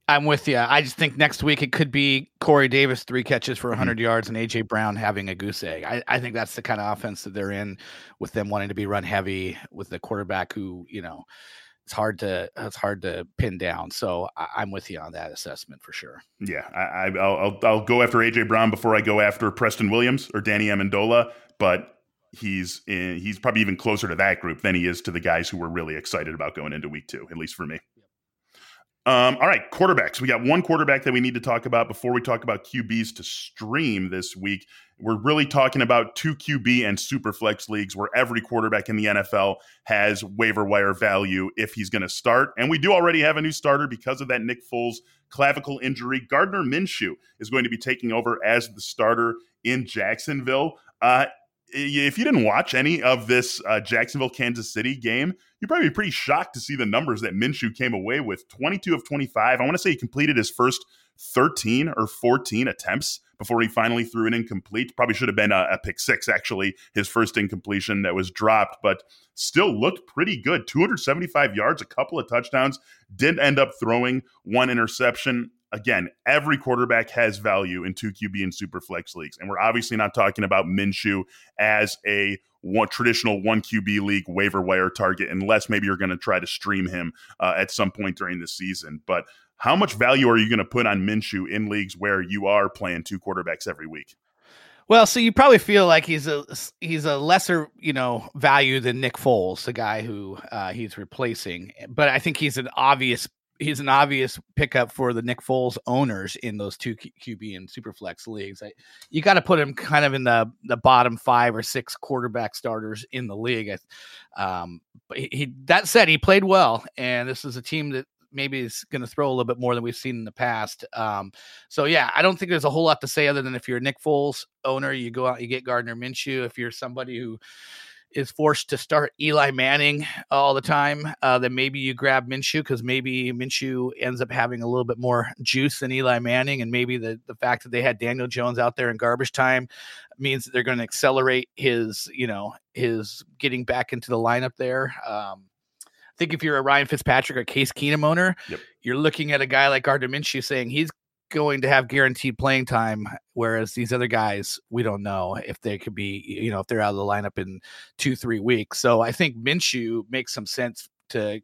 I'm with you. I just think next week it could be Corey Davis three catches for 100 mm-hmm. yards and AJ Brown having a goose egg. I, I, think that's the kind of offense that they're in, with them wanting to be run heavy with the quarterback who you know it's hard to it's hard to pin down. So I, am with you on that assessment for sure. Yeah, I, will I'll, I'll go after AJ Brown before I go after Preston Williams or Danny Amendola, but he's in, he's probably even closer to that group than he is to the guys who were really excited about going into week two, at least for me. Um, all right, quarterbacks. We got one quarterback that we need to talk about before we talk about QBs to stream this week. We're really talking about two QB and super flex leagues where every quarterback in the NFL has waiver wire value if he's going to start. And we do already have a new starter because of that Nick Foles clavicle injury. Gardner Minshew is going to be taking over as the starter in Jacksonville. Uh, if you didn't watch any of this uh, Jacksonville Kansas City game, you'd probably be pretty shocked to see the numbers that Minshew came away with 22 of 25. I want to say he completed his first 13 or 14 attempts before he finally threw an incomplete. Probably should have been a, a pick six, actually, his first incompletion that was dropped, but still looked pretty good. 275 yards, a couple of touchdowns, Didn't end up throwing one interception again, every quarterback has value in two QB and super flex leagues. And we're obviously not talking about Minshew as a one, traditional one QB league waiver wire target, unless maybe you're going to try to stream him uh, at some point during the season. But how much value are you going to put on Minshew in leagues where you are playing two quarterbacks every week? Well, so you probably feel like he's a he's a lesser you know value than Nick Foles, the guy who uh, he's replacing. But I think he's an obvious he's an obvious pickup for the Nick Foles owners in those two QB and Superflex leagues. I, you got to put him kind of in the the bottom five or six quarterback starters in the league. Um, but he, he that said, he played well, and this is a team that maybe is going to throw a little bit more than we've seen in the past. Um, so yeah, I don't think there's a whole lot to say other than if you're Nick Foles owner, you go out, you get Gardner Minshew. If you're somebody who is forced to start Eli Manning all the time, uh, then maybe you grab Minshew because maybe Minshew ends up having a little bit more juice than Eli Manning, and maybe the the fact that they had Daniel Jones out there in garbage time means that they're going to accelerate his, you know, his getting back into the lineup there. Um, think if you're a Ryan Fitzpatrick or Case Keenum owner, yep. you're looking at a guy like Gardner Minshew saying he's going to have guaranteed playing time, whereas these other guys, we don't know if they could be, you know, if they're out of the lineup in two, three weeks. So I think Minshew makes some sense to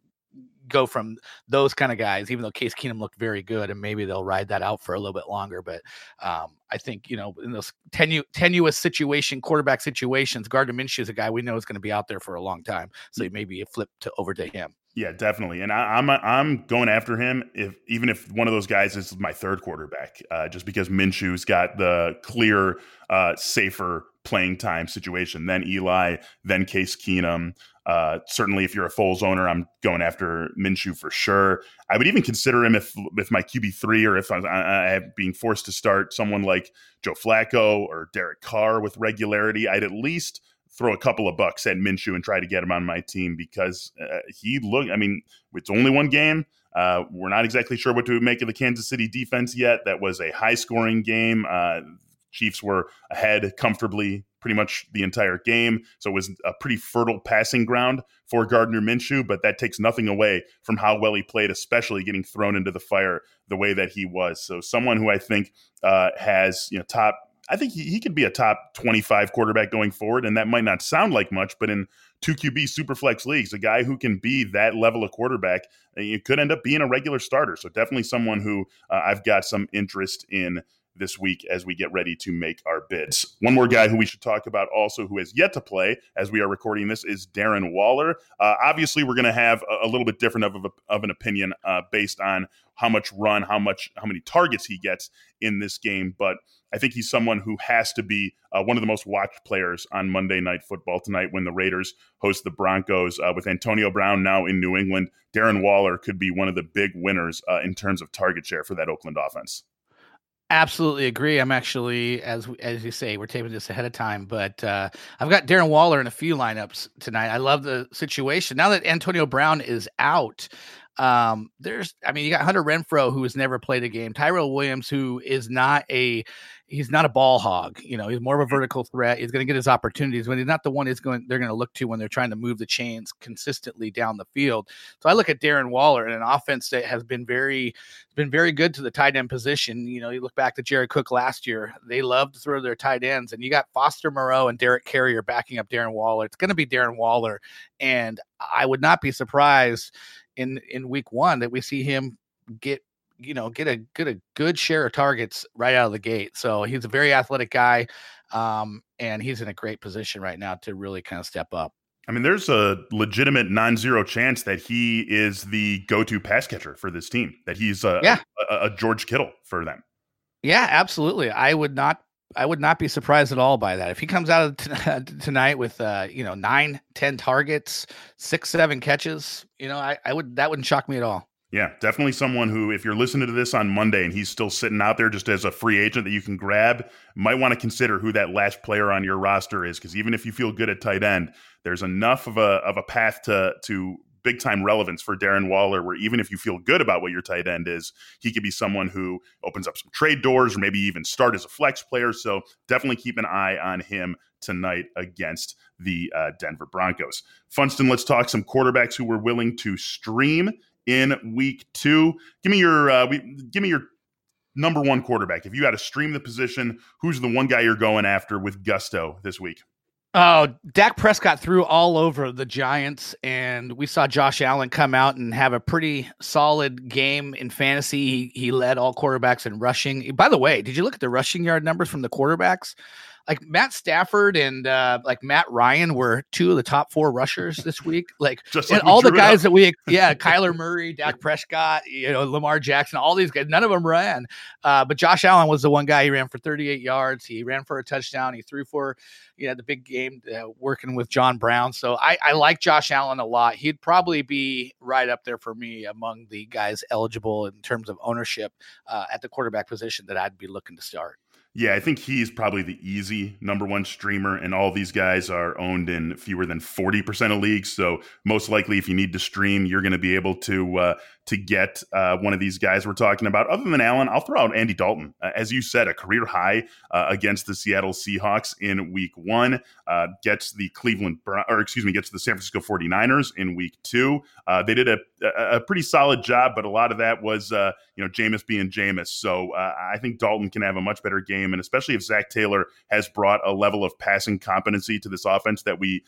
go from those kind of guys, even though Case Keenum looked very good, and maybe they'll ride that out for a little bit longer. But um, I think you know in those tenu- tenuous situation, quarterback situations, Gardner Minshew is a guy we know is going to be out there for a long time, so maybe a flip to over to him. Yeah, definitely. And I, am I'm, I'm going after him if even if one of those guys is my third quarterback, uh, just because Minshew's got the clear, uh, safer playing time situation. Then Eli, then Case Keenum. Uh, certainly, if you're a Foles owner, I'm going after Minshew for sure. I would even consider him if if my QB three or if I, I, being forced to start someone like Joe Flacco or Derek Carr with regularity. I'd at least throw a couple of bucks at Minshew and try to get him on my team because uh, he look. I mean, it's only one game. Uh, we're not exactly sure what to make of the Kansas City defense yet. That was a high scoring game. Uh, Chiefs were ahead comfortably pretty much the entire game. So it was a pretty fertile passing ground for Gardner Minshew, but that takes nothing away from how well he played, especially getting thrown into the fire the way that he was. So someone who I think uh, has you know top I think he, he could be a top 25 quarterback going forward. And that might not sound like much, but in two QB superflex leagues, a guy who can be that level of quarterback, uh, could end up being a regular starter. So definitely someone who uh, I've got some interest in this week as we get ready to make our bids. One more guy who we should talk about also who has yet to play as we are recording this is Darren Waller. Uh, obviously, we're going to have a, a, little bit different of, of, of an opinion uh, based on how much run, how much, how many targets he gets in this game, but I think he's someone who has to be uh, one of the most watched players on Monday Night Football tonight when the Raiders host the Broncos. Uh, with Antonio Brown now in New England, Darren Waller could be one of the big winners uh, in terms of target share for that Oakland offense. Absolutely agree. I'm actually, as as you say, we're taping this ahead of time, but uh, I've got Darren Waller in a few lineups tonight. I love the situation now that Antonio Brown is out. Um, there's, I mean, you got Hunter Renfrow who has never played a game, Tyrell Williams who is not a, he's not a ball hog. You know, he's more of a vertical threat. He's going to get his opportunities when he's not the one is going. They're going to look to when they're trying to move the chains consistently down the field. So I look at Darren Waller and an offense that has been very, been very good to the tight end position. You know, you look back to Jared Cook last year; they love to throw their tight ends, and you got Foster Moreau and Derek Carrier backing up Darren Waller. It's going to be Darren Waller, and I would not be surprised in in week one that we see him get you know get a get a good share of targets right out of the gate. So he's a very athletic guy, um, and he's in a great position right now to really kind of step up. I mean, there's a legitimate non-zero chance that he is the go-to pass catcher for this team. That he's a, yeah. a, a George Kittle for them. Yeah, absolutely. I would not I would not be surprised at all by that. If he comes out of t- tonight with uh, you know nine, ten targets, six, seven catches, you know, I, I would that wouldn't shock me at all. Yeah, definitely someone who, if you're listening to this on Monday and he's still sitting out there just as a free agent that you can grab, might want to consider who that last player on your roster is. Because even if you feel good at tight end, there's enough of a of a path to to big time relevance for Darren Waller, where even if you feel good about what your tight end is, he could be someone who opens up some trade doors or maybe even start as a flex player. So definitely keep an eye on him tonight against the uh, Denver Broncos. Funston, let's talk some quarterbacks who were willing to stream in week two. Give me your uh, we, give me your number one quarterback. If you had to stream the position, who's the one guy you're going after with gusto this week? Oh, Dak Prescott threw all over the Giants, and we saw Josh Allen come out and have a pretty solid game in fantasy. He, he led all quarterbacks in rushing. By the way, did you look at the rushing yard numbers from the quarterbacks? Like Matt Stafford and uh, like Matt Ryan were two of the top four rushers this week. Like, Just like and all the guys that we, yeah, Kyler Murray, Dak Prescott, you know, Lamar Jackson, all these guys, none of them ran. Uh, but Josh Allen was the one guy. He ran for 38 yards. He ran for a touchdown. He threw for, you know, the big game uh, working with John Brown. So I, I like Josh Allen a lot. He'd probably be right up there for me among the guys eligible in terms of ownership uh, at the quarterback position that I'd be looking to start. Yeah, I think he's probably the easy number one streamer, and all these guys are owned in fewer than 40% of leagues. So, most likely, if you need to stream, you're going to be able to uh, to get uh, one of these guys we're talking about. Other than Allen, I'll throw out Andy Dalton. Uh, as you said, a career high uh, against the Seattle Seahawks in week one, uh, gets the Cleveland, or excuse me, gets the San Francisco 49ers in week two. Uh, they did a, a, pretty solid job, but a lot of that was, uh, you know, Jameis being Jameis. So I think Dalton can have a much better game, and especially if Zac Taylor has brought a level of passing competency to this offense that we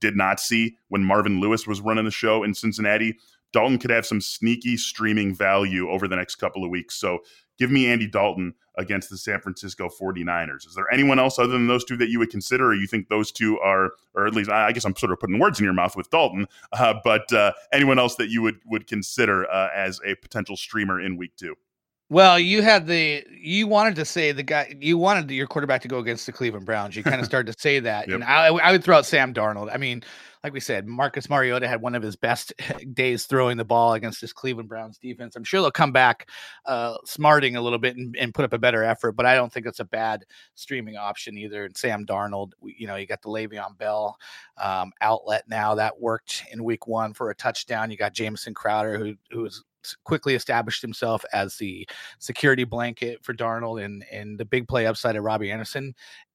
did not see when Marvin Lewis was running the show in Cincinnati. Dalton could have some sneaky streaming value over the next couple of weeks. So give me Andy Dalton against the San Francisco 49ers. Is there anyone else other than those two that you would consider, or you think those two are, or at least I guess I'm sort of putting words in your mouth with Dalton, uh, but uh, anyone else that you would would consider uh, as a potential streamer in week two? Well, you had the you wanted to say the guy you wanted your quarterback to go against the Cleveland Browns. You kind of started to say that, yep. and I, I would throw out Sam Darnold. I mean, like we said, Marcus Mariota had one of his best days throwing the ball against this Cleveland Browns defense. I'm sure they'll come back uh, smarting a little bit and, and, put up a better effort, but I don't think it's a bad streaming option either. And Sam Darnold, you know, you got the Le'Veon Bell um, outlet now that worked in Week One for a touchdown. You got Jamison Crowder, who who was quickly established himself as the security blanket for Darnold and and the big play upside of Robbie Anderson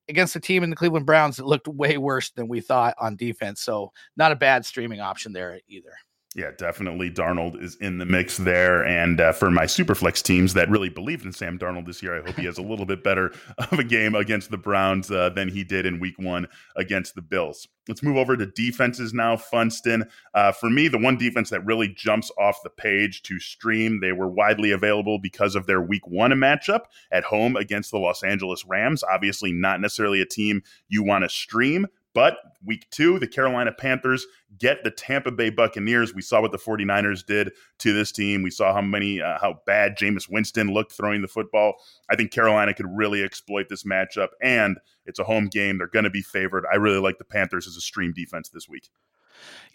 against a team in the Cleveland Browns that looked way worse than we thought on defense. So not a bad streaming option there either. Yeah, definitely. Darnold is in the mix there. And uh, for my Superflex teams that really believed in Sam Darnold this year, I hope he has a little bit better of a game against the Browns uh, than he did in week one against the Bills. Let's move over to defenses now. Funston. Uh, for me, the one defense that really jumps off the page to stream, they were widely available because of their week one matchup at home against the Los Angeles Rams. Obviously, not necessarily a team you want to stream, but week two, the Carolina Panthers get the Tampa Bay Buccaneers. We saw what the 49ers did to this team. We saw how many, uh, how bad Jameis Winston looked throwing the football. I think Carolina could really exploit this matchup, and it's a home game. They're going to be favored. I really like the Panthers as a stream defense this week.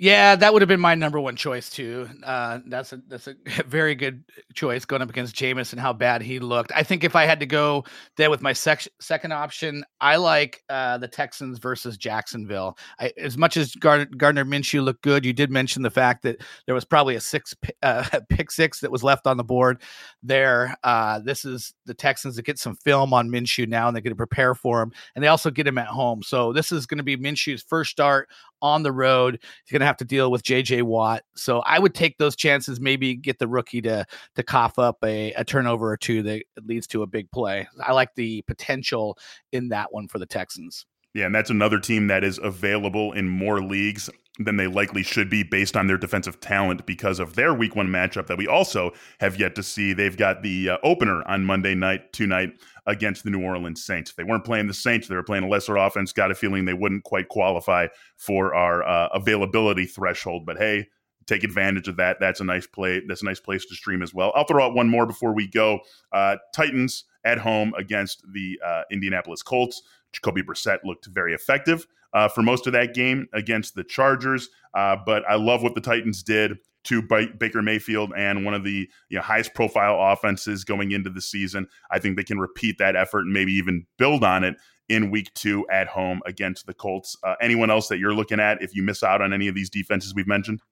Yeah, that would have been my number one choice too. Uh, that's a that's a very good choice going up against Jameis and how bad he looked. I think if I had to go there with my sec- second option, I like uh, the Texans versus Jacksonville. I, as much as Gardner, Gardner Minshew looked good, you did mention the fact that there was probably a six uh, pick six that was left on the board there. Uh, this is the Texans that get some film on Minshew now, and they get to prepare for him, and they also get him at home. So this is going to be Minshew's first start on the road. He's going to have to deal with JJ Watt. So I would take those chances, maybe get the rookie to to cough up a, a turnover or two that leads to a big play. I like the potential in that one for the Texans. Yeah, and that's another team that is available in more leagues than they likely should be based on their defensive talent because of their week one matchup that we also have yet to see. They've got the uh, opener on Monday night, tonight against the New Orleans Saints. They weren't playing the Saints, they were playing a lesser offense. Got a feeling they wouldn't quite qualify for our uh, availability threshold. But hey, take advantage of that. That's a nice play. That's a nice place to stream as well. I'll throw out one more before we go. Uh, Titans at home against the uh, Indianapolis Colts. Jacoby Brissett looked very effective uh, for most of that game against the Chargers. Uh, but I love what the Titans did to Baker Mayfield and one of the you know, highest profile offenses going into the season. I think they can repeat that effort and maybe even build on it in week two at home against the Colts. Uh, anyone else that you're looking at if you miss out on any of these defenses we've mentioned?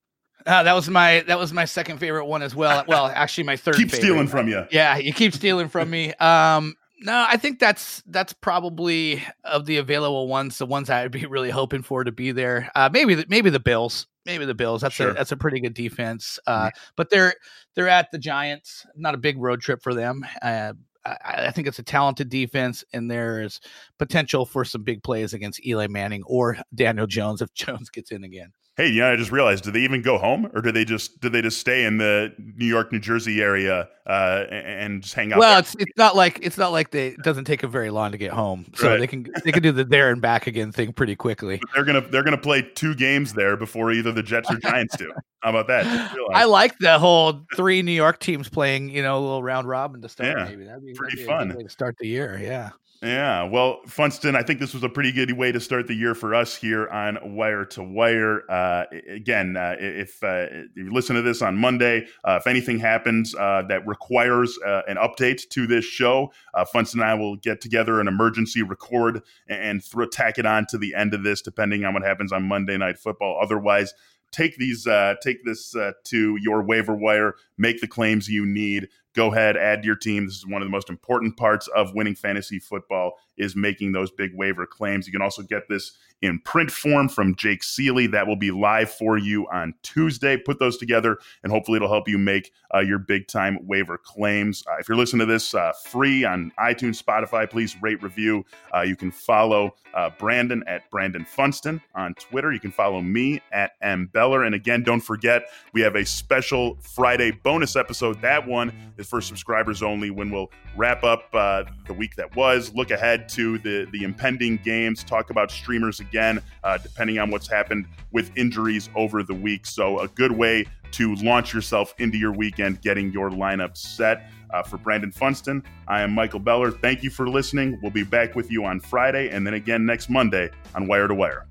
Uh, that was my that was my second favorite one as well. Well, actually, my third. keep favorite. stealing from you. Yeah, you keep stealing from me. Um, no, I think that's that's probably of the available ones, the ones I'd be really hoping for to be there. Uh, maybe the, maybe the Bills, maybe the Bills. That's sure. a that's a pretty good defense. Uh, mm-hmm. But they're they're at the Giants. Not a big road trip for them. Uh, I, I, think it's a talented defense, and there's potential for some big plays against Eli Manning or Daniel Jones if Jones gets in again hey, you know, I just realized, do they even go home, or do they just did they just stay in the New York, New Jersey area uh, and just hang out? Well, there? it's it's not like it's not like they it doesn't take them very long to get home, so right. they can they can do the there and back again thing pretty quickly. But they're gonna they're gonna play two games there before either the Jets or Giants do. How about that? I like the whole three New York teams playing, you know, a little round robin to start. Yeah, maybe that'd be pretty that'd be fun to start the year. Yeah. Yeah, well, Funston, I think this was a pretty good way to start the year for us here on Wire to Wire. Uh, again, uh, if, uh, if, you listen to this on Monday, uh, if anything happens uh, that requires uh, an update to this show, Funston and I will get together an emergency record and, and tack it on to the end of this, depending on what happens on Monday Night Football. Otherwise, take these uh, take this uh, to your waiver wire make the claims you need go ahead add to your team. This is one of the most important parts of winning fantasy football is making those big waiver claims. You can also get this in print form from jake ciely that will be live for you on tuesday. Put those together and hopefully it'll help you make uh, your big time waiver claims. Uh, if you're listening to this uh, free on itunes spotify please rate review. Uh, you can follow uh, brandon at brandon funston on twitter. You can follow me at m. Beller. And again don't forget we have a special friday bonus episode. That one is for subscribers only. When we'll wrap up uh, the week that was, look to the, the impending games, talk about streamers again, uh, depending on what's happened with injuries over the week. So, a good way to launch yourself into your weekend, getting your lineup set. Uh, for Brandon Funston, I am Michael Beller. Thank you for listening. We'll be back with you on Friday and then again next Monday on Wire to Wire.